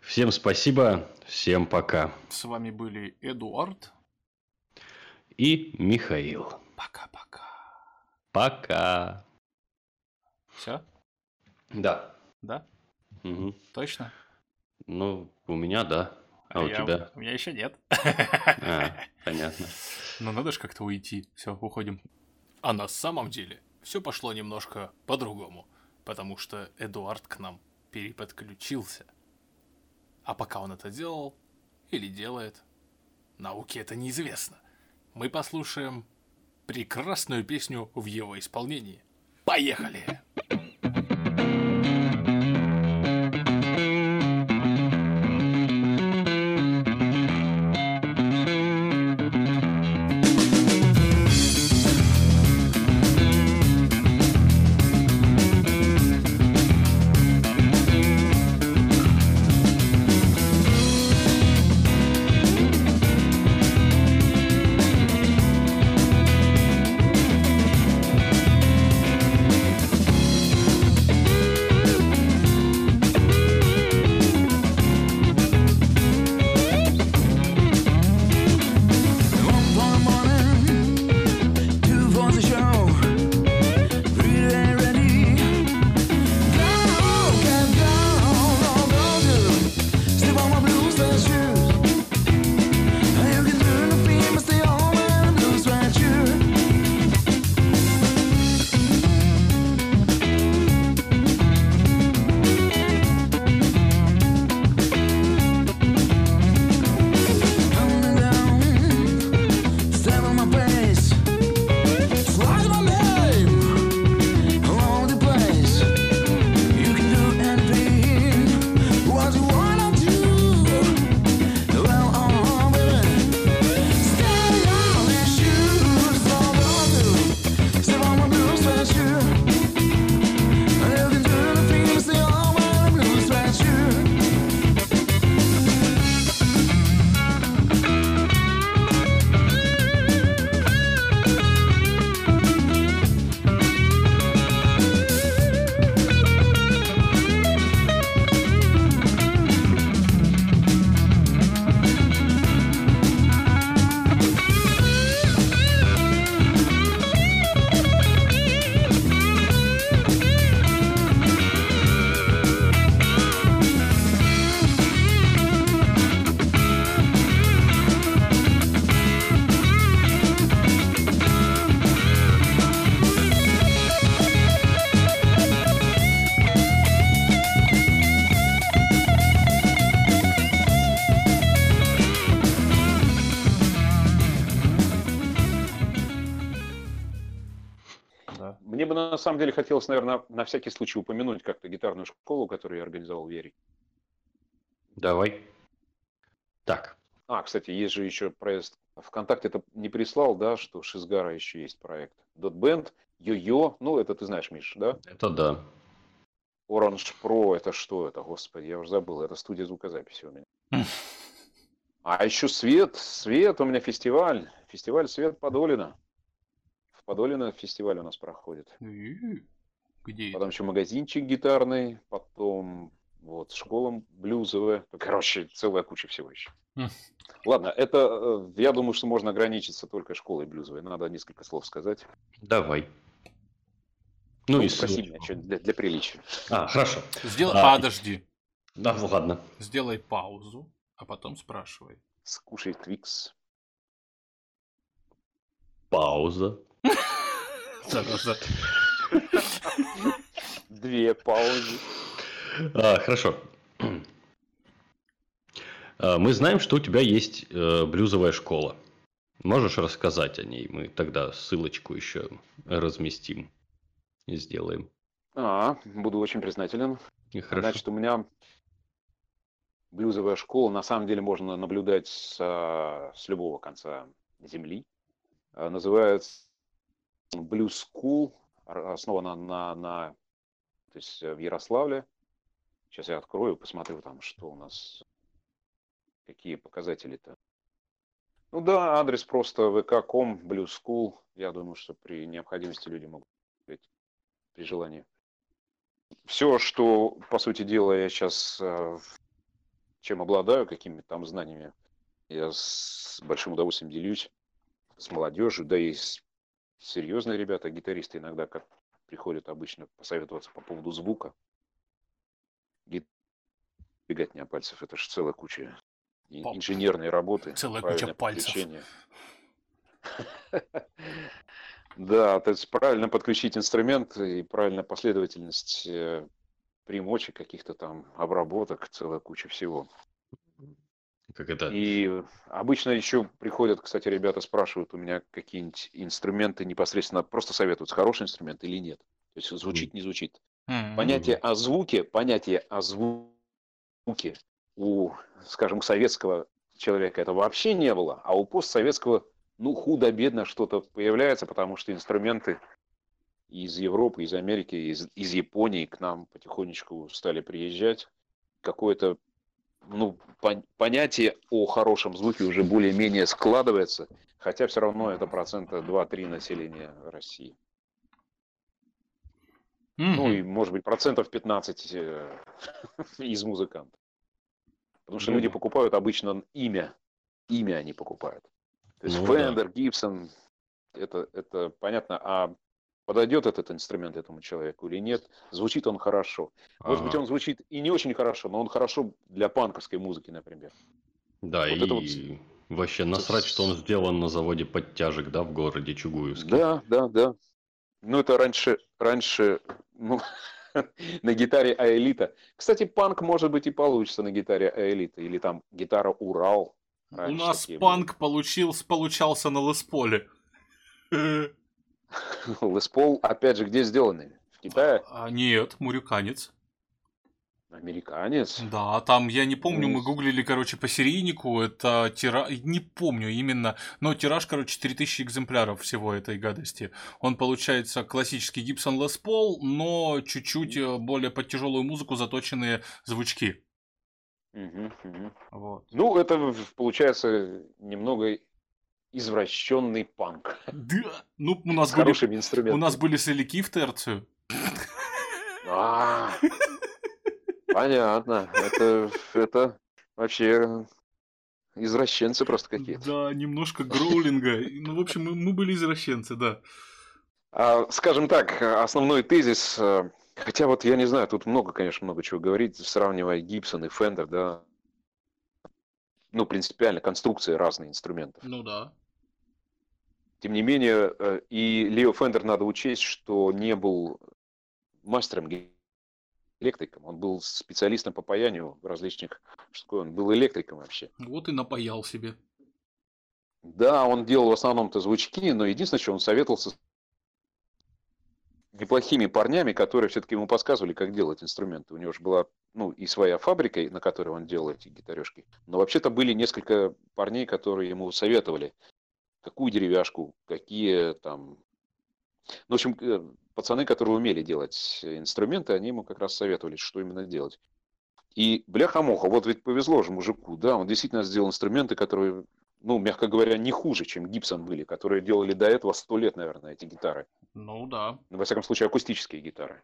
Всем спасибо, всем пока. С вами были Эдуард. И Михаил. Пока-пока. Пока. Все? Да. Да? Мгм. Точно? Ну, у меня да. А у я- тебя? У меня еще нет. А, понятно. Но надо же как-то уйти. Все, уходим. А на самом деле все пошло немножко по-другому. Потому что Эдуард к нам переподключился. А пока он это делал или делает, науке это неизвестно. Мы послушаем прекрасную песню в его исполнении. Поехали! Самом деле хотелось, наверное, на всякий случай упомянуть как-то гитарную школу, которую я организовал в Вере. Давай. Так. А, кстати, есть же еще проект ВКонтакте это не прислал, да, что Шизгара еще есть проект. Дотбенд, Йо-Йо, ну это ты знаешь, Миш, да? Это да. Orange Pro, это что это, господи, я уже забыл, это студия звукозаписи у меня. А еще Свет, Свет, у меня фестиваль, фестиваль Свет Подолина. В Подолино фестиваль у нас проходит. Где Потом еще магазинчик гитарный, потом вот школа блюзовая. Короче, целая куча всего еще. Хм. Ладно, это, э, я думаю, что можно ограничиться только школой блюзовой. Надо несколько слов сказать. Давай. Ну, и спроси ссылочку. меня что-нибудь для, для приличия. А, хорошо. Сделай, А, подожди. Да, ну ладно. Сделай паузу, а потом спрашивай. Скушай Твикс. Пауза. Зараза. Две паузы. А, хорошо. А, Мы знаем, что у тебя есть э, блюзовая школа. Можешь рассказать о ней? Мы тогда ссылочку еще разместим и сделаем. А, буду очень признателен. И хорошо. Значит, у меня блюзовая школа, на самом деле, можно наблюдать с, а, с любого конца земли. А, Называется Blues School, основана на, на, то есть э, в Ярославле. Сейчас я открою, посмотрю там, что у нас, какие показатели-то. Ну да, адрес просто vk.com, Blues School. Я думаю, что при необходимости люди могут при желании. Все, что, по сути дела, я сейчас чем обладаю, какими там знаниями, я с большим удовольствием делюсь с молодежью, да и с- серьезные ребята, гитаристы иногда как приходят обычно посоветоваться по поводу звука. Гит- Беготня пальцев, это же целая куча инженерной работы. Целая куча пальцев. Да, то есть правильно подключить инструмент и правильная последовательность э, примочек, каких-то там обработок, целая куча всего. Как это? И обычно еще приходят, кстати, ребята спрашивают у меня какие-нибудь инструменты непосредственно, просто советуют, хороший инструмент или нет. То есть звучит, не звучит. М. Понятие о звуке, понятие о звуке у, скажем, советского человека это вообще не было, а у постсоветского, ну, худо-бедно что-то появляется, потому что инструменты из Европы, из Америки, из, из Японии к нам потихонечку стали приезжать. Какое-то ну, пон- понятие о хорошем звуке уже более-менее складывается, хотя все равно это процента 2-3 населения России. Ну Мгм. и, может быть, процентов 15 э, из музыкантов. Потому что Ну люди да. покупают обычно имя. Имя они покупают. То есть Ну да. Фендер, Гибсон, это, это понятно. А подойдет этот инструмент этому человеку или нет? Звучит он хорошо. Может быть, Ага. он звучит и не очень хорошо, но он хорошо для панковской музыки, например. Да, вот и это вот- вообще насрать, что он сделан на заводе подтяжек, да, в городе Чугуевске. Да, да, да. Ну, это раньше, раньше, ну, на гитаре Аэлита. Кстати, панк, может быть, и получится на гитаре Аэлита. Или там гитара Урал. У нас панк получил, получался на Лесполе. были. Лес Пол, опять же, где сделаны? В Китае? А, нет, мурюканец. Американец. Да, там, я не помню, мы гуглили, короче, по серийнику, это тираж, не помню именно, но тираж, короче, 3000 экземпляров всего этой гадости. Он получается классический Gibson Les Paul, но чуть-чуть э, более под тяжелую музыку заточенные звучки. Мгм, мгм. Вот. Ну, это получается немного извращенный панк. Да, ну, у нас С были, хорошими у нас были соляки в терцию. А, Понятно. Это, это вообще извращенцы просто какие-то. Да, немножко гроулинга. Ну, в общем, мы, мы были извращенцы, да. А, скажем так, основной тезис, э, хотя вот я не знаю, тут много, конечно, много чего говорить, сравнивая Гибсон и Фендер, да, ну, принципиально, конструкции разные инструментов. Ну да. Тем не менее, э, и Лео Фендер надо учесть, что не был мастером электриком, он был специалистом по паянию в различных, что такое, он был электриком вообще. Вот и напаял себе. Да, он делал в основном-то звучки, но единственное, что он советовался неплохими парнями, которые все-таки ему подсказывали, как делать инструменты. У него же была ну, и своя фабрика, на которой он делал эти гитарешки. Но вообще-то были несколько парней, которые ему советовали, какую деревяшку, какие там... Ну, в общем, э, пацаны, которые умели делать инструменты, они ему как раз советовали, что именно делать. И бляха-муха, вот ведь повезло же мужику, да, он действительно сделал инструменты, которые, ну, мягко говоря, не хуже, чем Гибсон были, которые делали до этого сто лет, наверное, эти гитары. Ну да. Ну, во всяком случае, акустические гитары.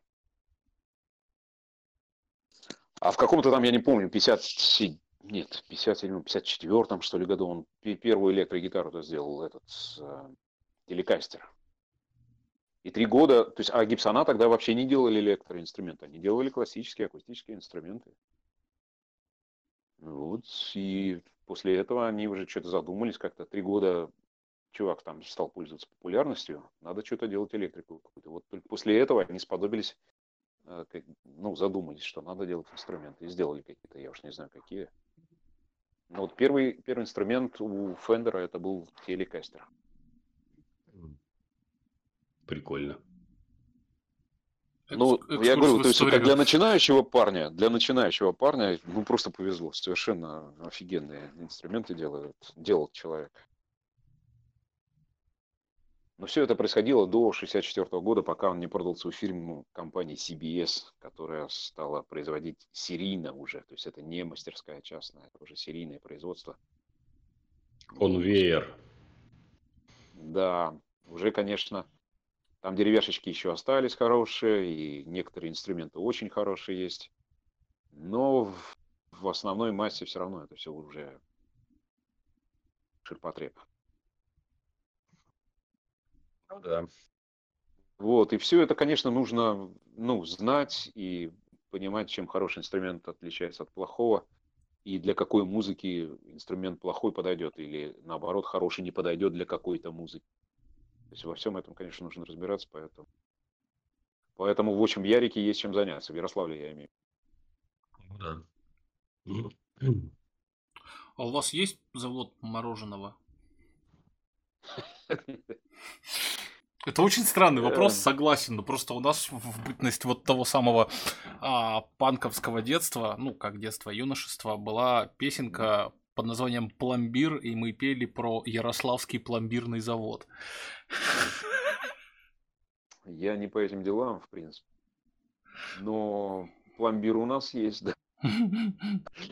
А в каком-то там, я не помню, 57, нет, 57 54 что ли, году он первую электрогитару-то сделал, этот э, телекастер. И три года, то есть, а Гибсона тогда вообще не делали электроинструменты, они делали классические акустические инструменты. Вот, и после этого они уже что-то задумались как-то. Три года чувак там стал пользоваться популярностью, надо что-то делать электрику какую-то. Вот только после этого они сподобились, э, ну, задумались, что надо делать инструменты. И сделали какие-то, я уж не знаю, какие. Но вот первый, первый инструмент у Фендера это был телекастер. Прикольно. Ну, я говорю, то есть это для начинающего парня, для начинающего парня, ну, просто повезло. Совершенно офигенные инструменты делают, делал человек. Но все это происходило до 1964 года, пока он не продал свою фирму компании CBS, которая стала производить серийно уже. То есть это не мастерская частная, это уже серийное производство. Конвейер. Да, уже, конечно, там деревяшечки еще остались хорошие, и некоторые инструменты очень хорошие есть. Но в основной массе все равно это все уже ширпотреб. Ну да. Вот, и все это, конечно, нужно, ну, знать и понимать, чем хороший инструмент отличается от плохого, и для какой музыки инструмент плохой подойдет, или наоборот, хороший не подойдет для какой-то музыки. То есть во всем этом, конечно, нужно разбираться, поэтому... Поэтому в общем Ярике есть чем заняться, в Ярославле я имею. Ну да. А у вас есть завод мороженого? Это очень странный вопрос, эм. согласен, но просто у нас в бытность вот того самого а, панковского детства, ну, как детство, юношества, была песенка под названием «Пломбир», и мы пели про Ярославский пломбирный завод. Я не по этим делам, в принципе. Но пломбир у нас есть, да.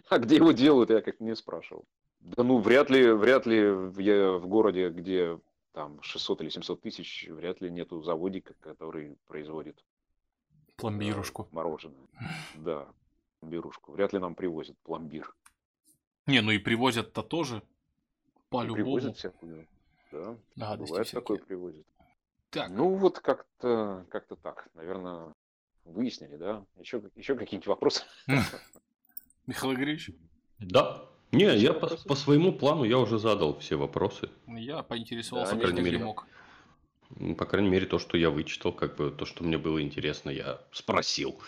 А где его делают, я как не спрашивал. Да ну, вряд ли, вряд ли я в городе, где там 600 или 700 тысяч, вряд ли нету заводика, который производит пломбирушку. Э, мороженое. Да, пломбирушку. Вряд ли нам привозят пломбир. Не, ну и привозят-то тоже. По-любому. Привозят всякую. Да. Гадости Бывает всякие. такое привозят. Так. Ну, вот как-то как так. Наверное, выяснили, да? Еще, еще какие-нибудь вопросы? Михаил Игоревич? Да. Не, я по, по своему плану я уже задал все вопросы. Я поинтересовался, Да, по крайней как мере. мог. Ну, По крайней мере, то, что я вычитал, как бы то, что мне было интересно, я спросил.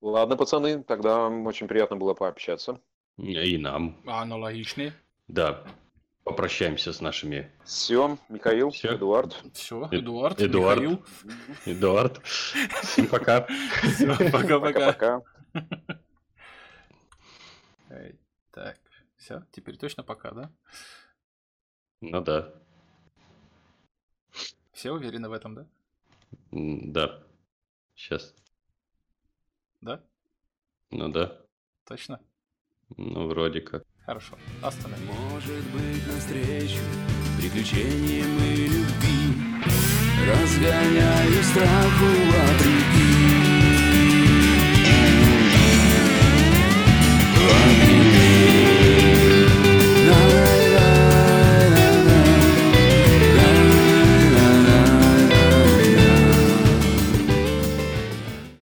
Ладно, пацаны, тогда очень приятно было пообщаться. И нам. Аналогичные. Да. Попрощаемся с нашими. Все, Михаил, Всё. Эдуард. Все, Э- Эдуард, Эдуард. Михаил. Эдуард. Всем пока. Пока-пока. Так, все, теперь точно пока, да? Ну да. Все уверены в этом, да? Да. Сейчас. Да? Ну да. Точно? Ну, вроде как. Хорошо, остановим. Может быть, навстречу приключениям и любви Разгоняю страху вопреки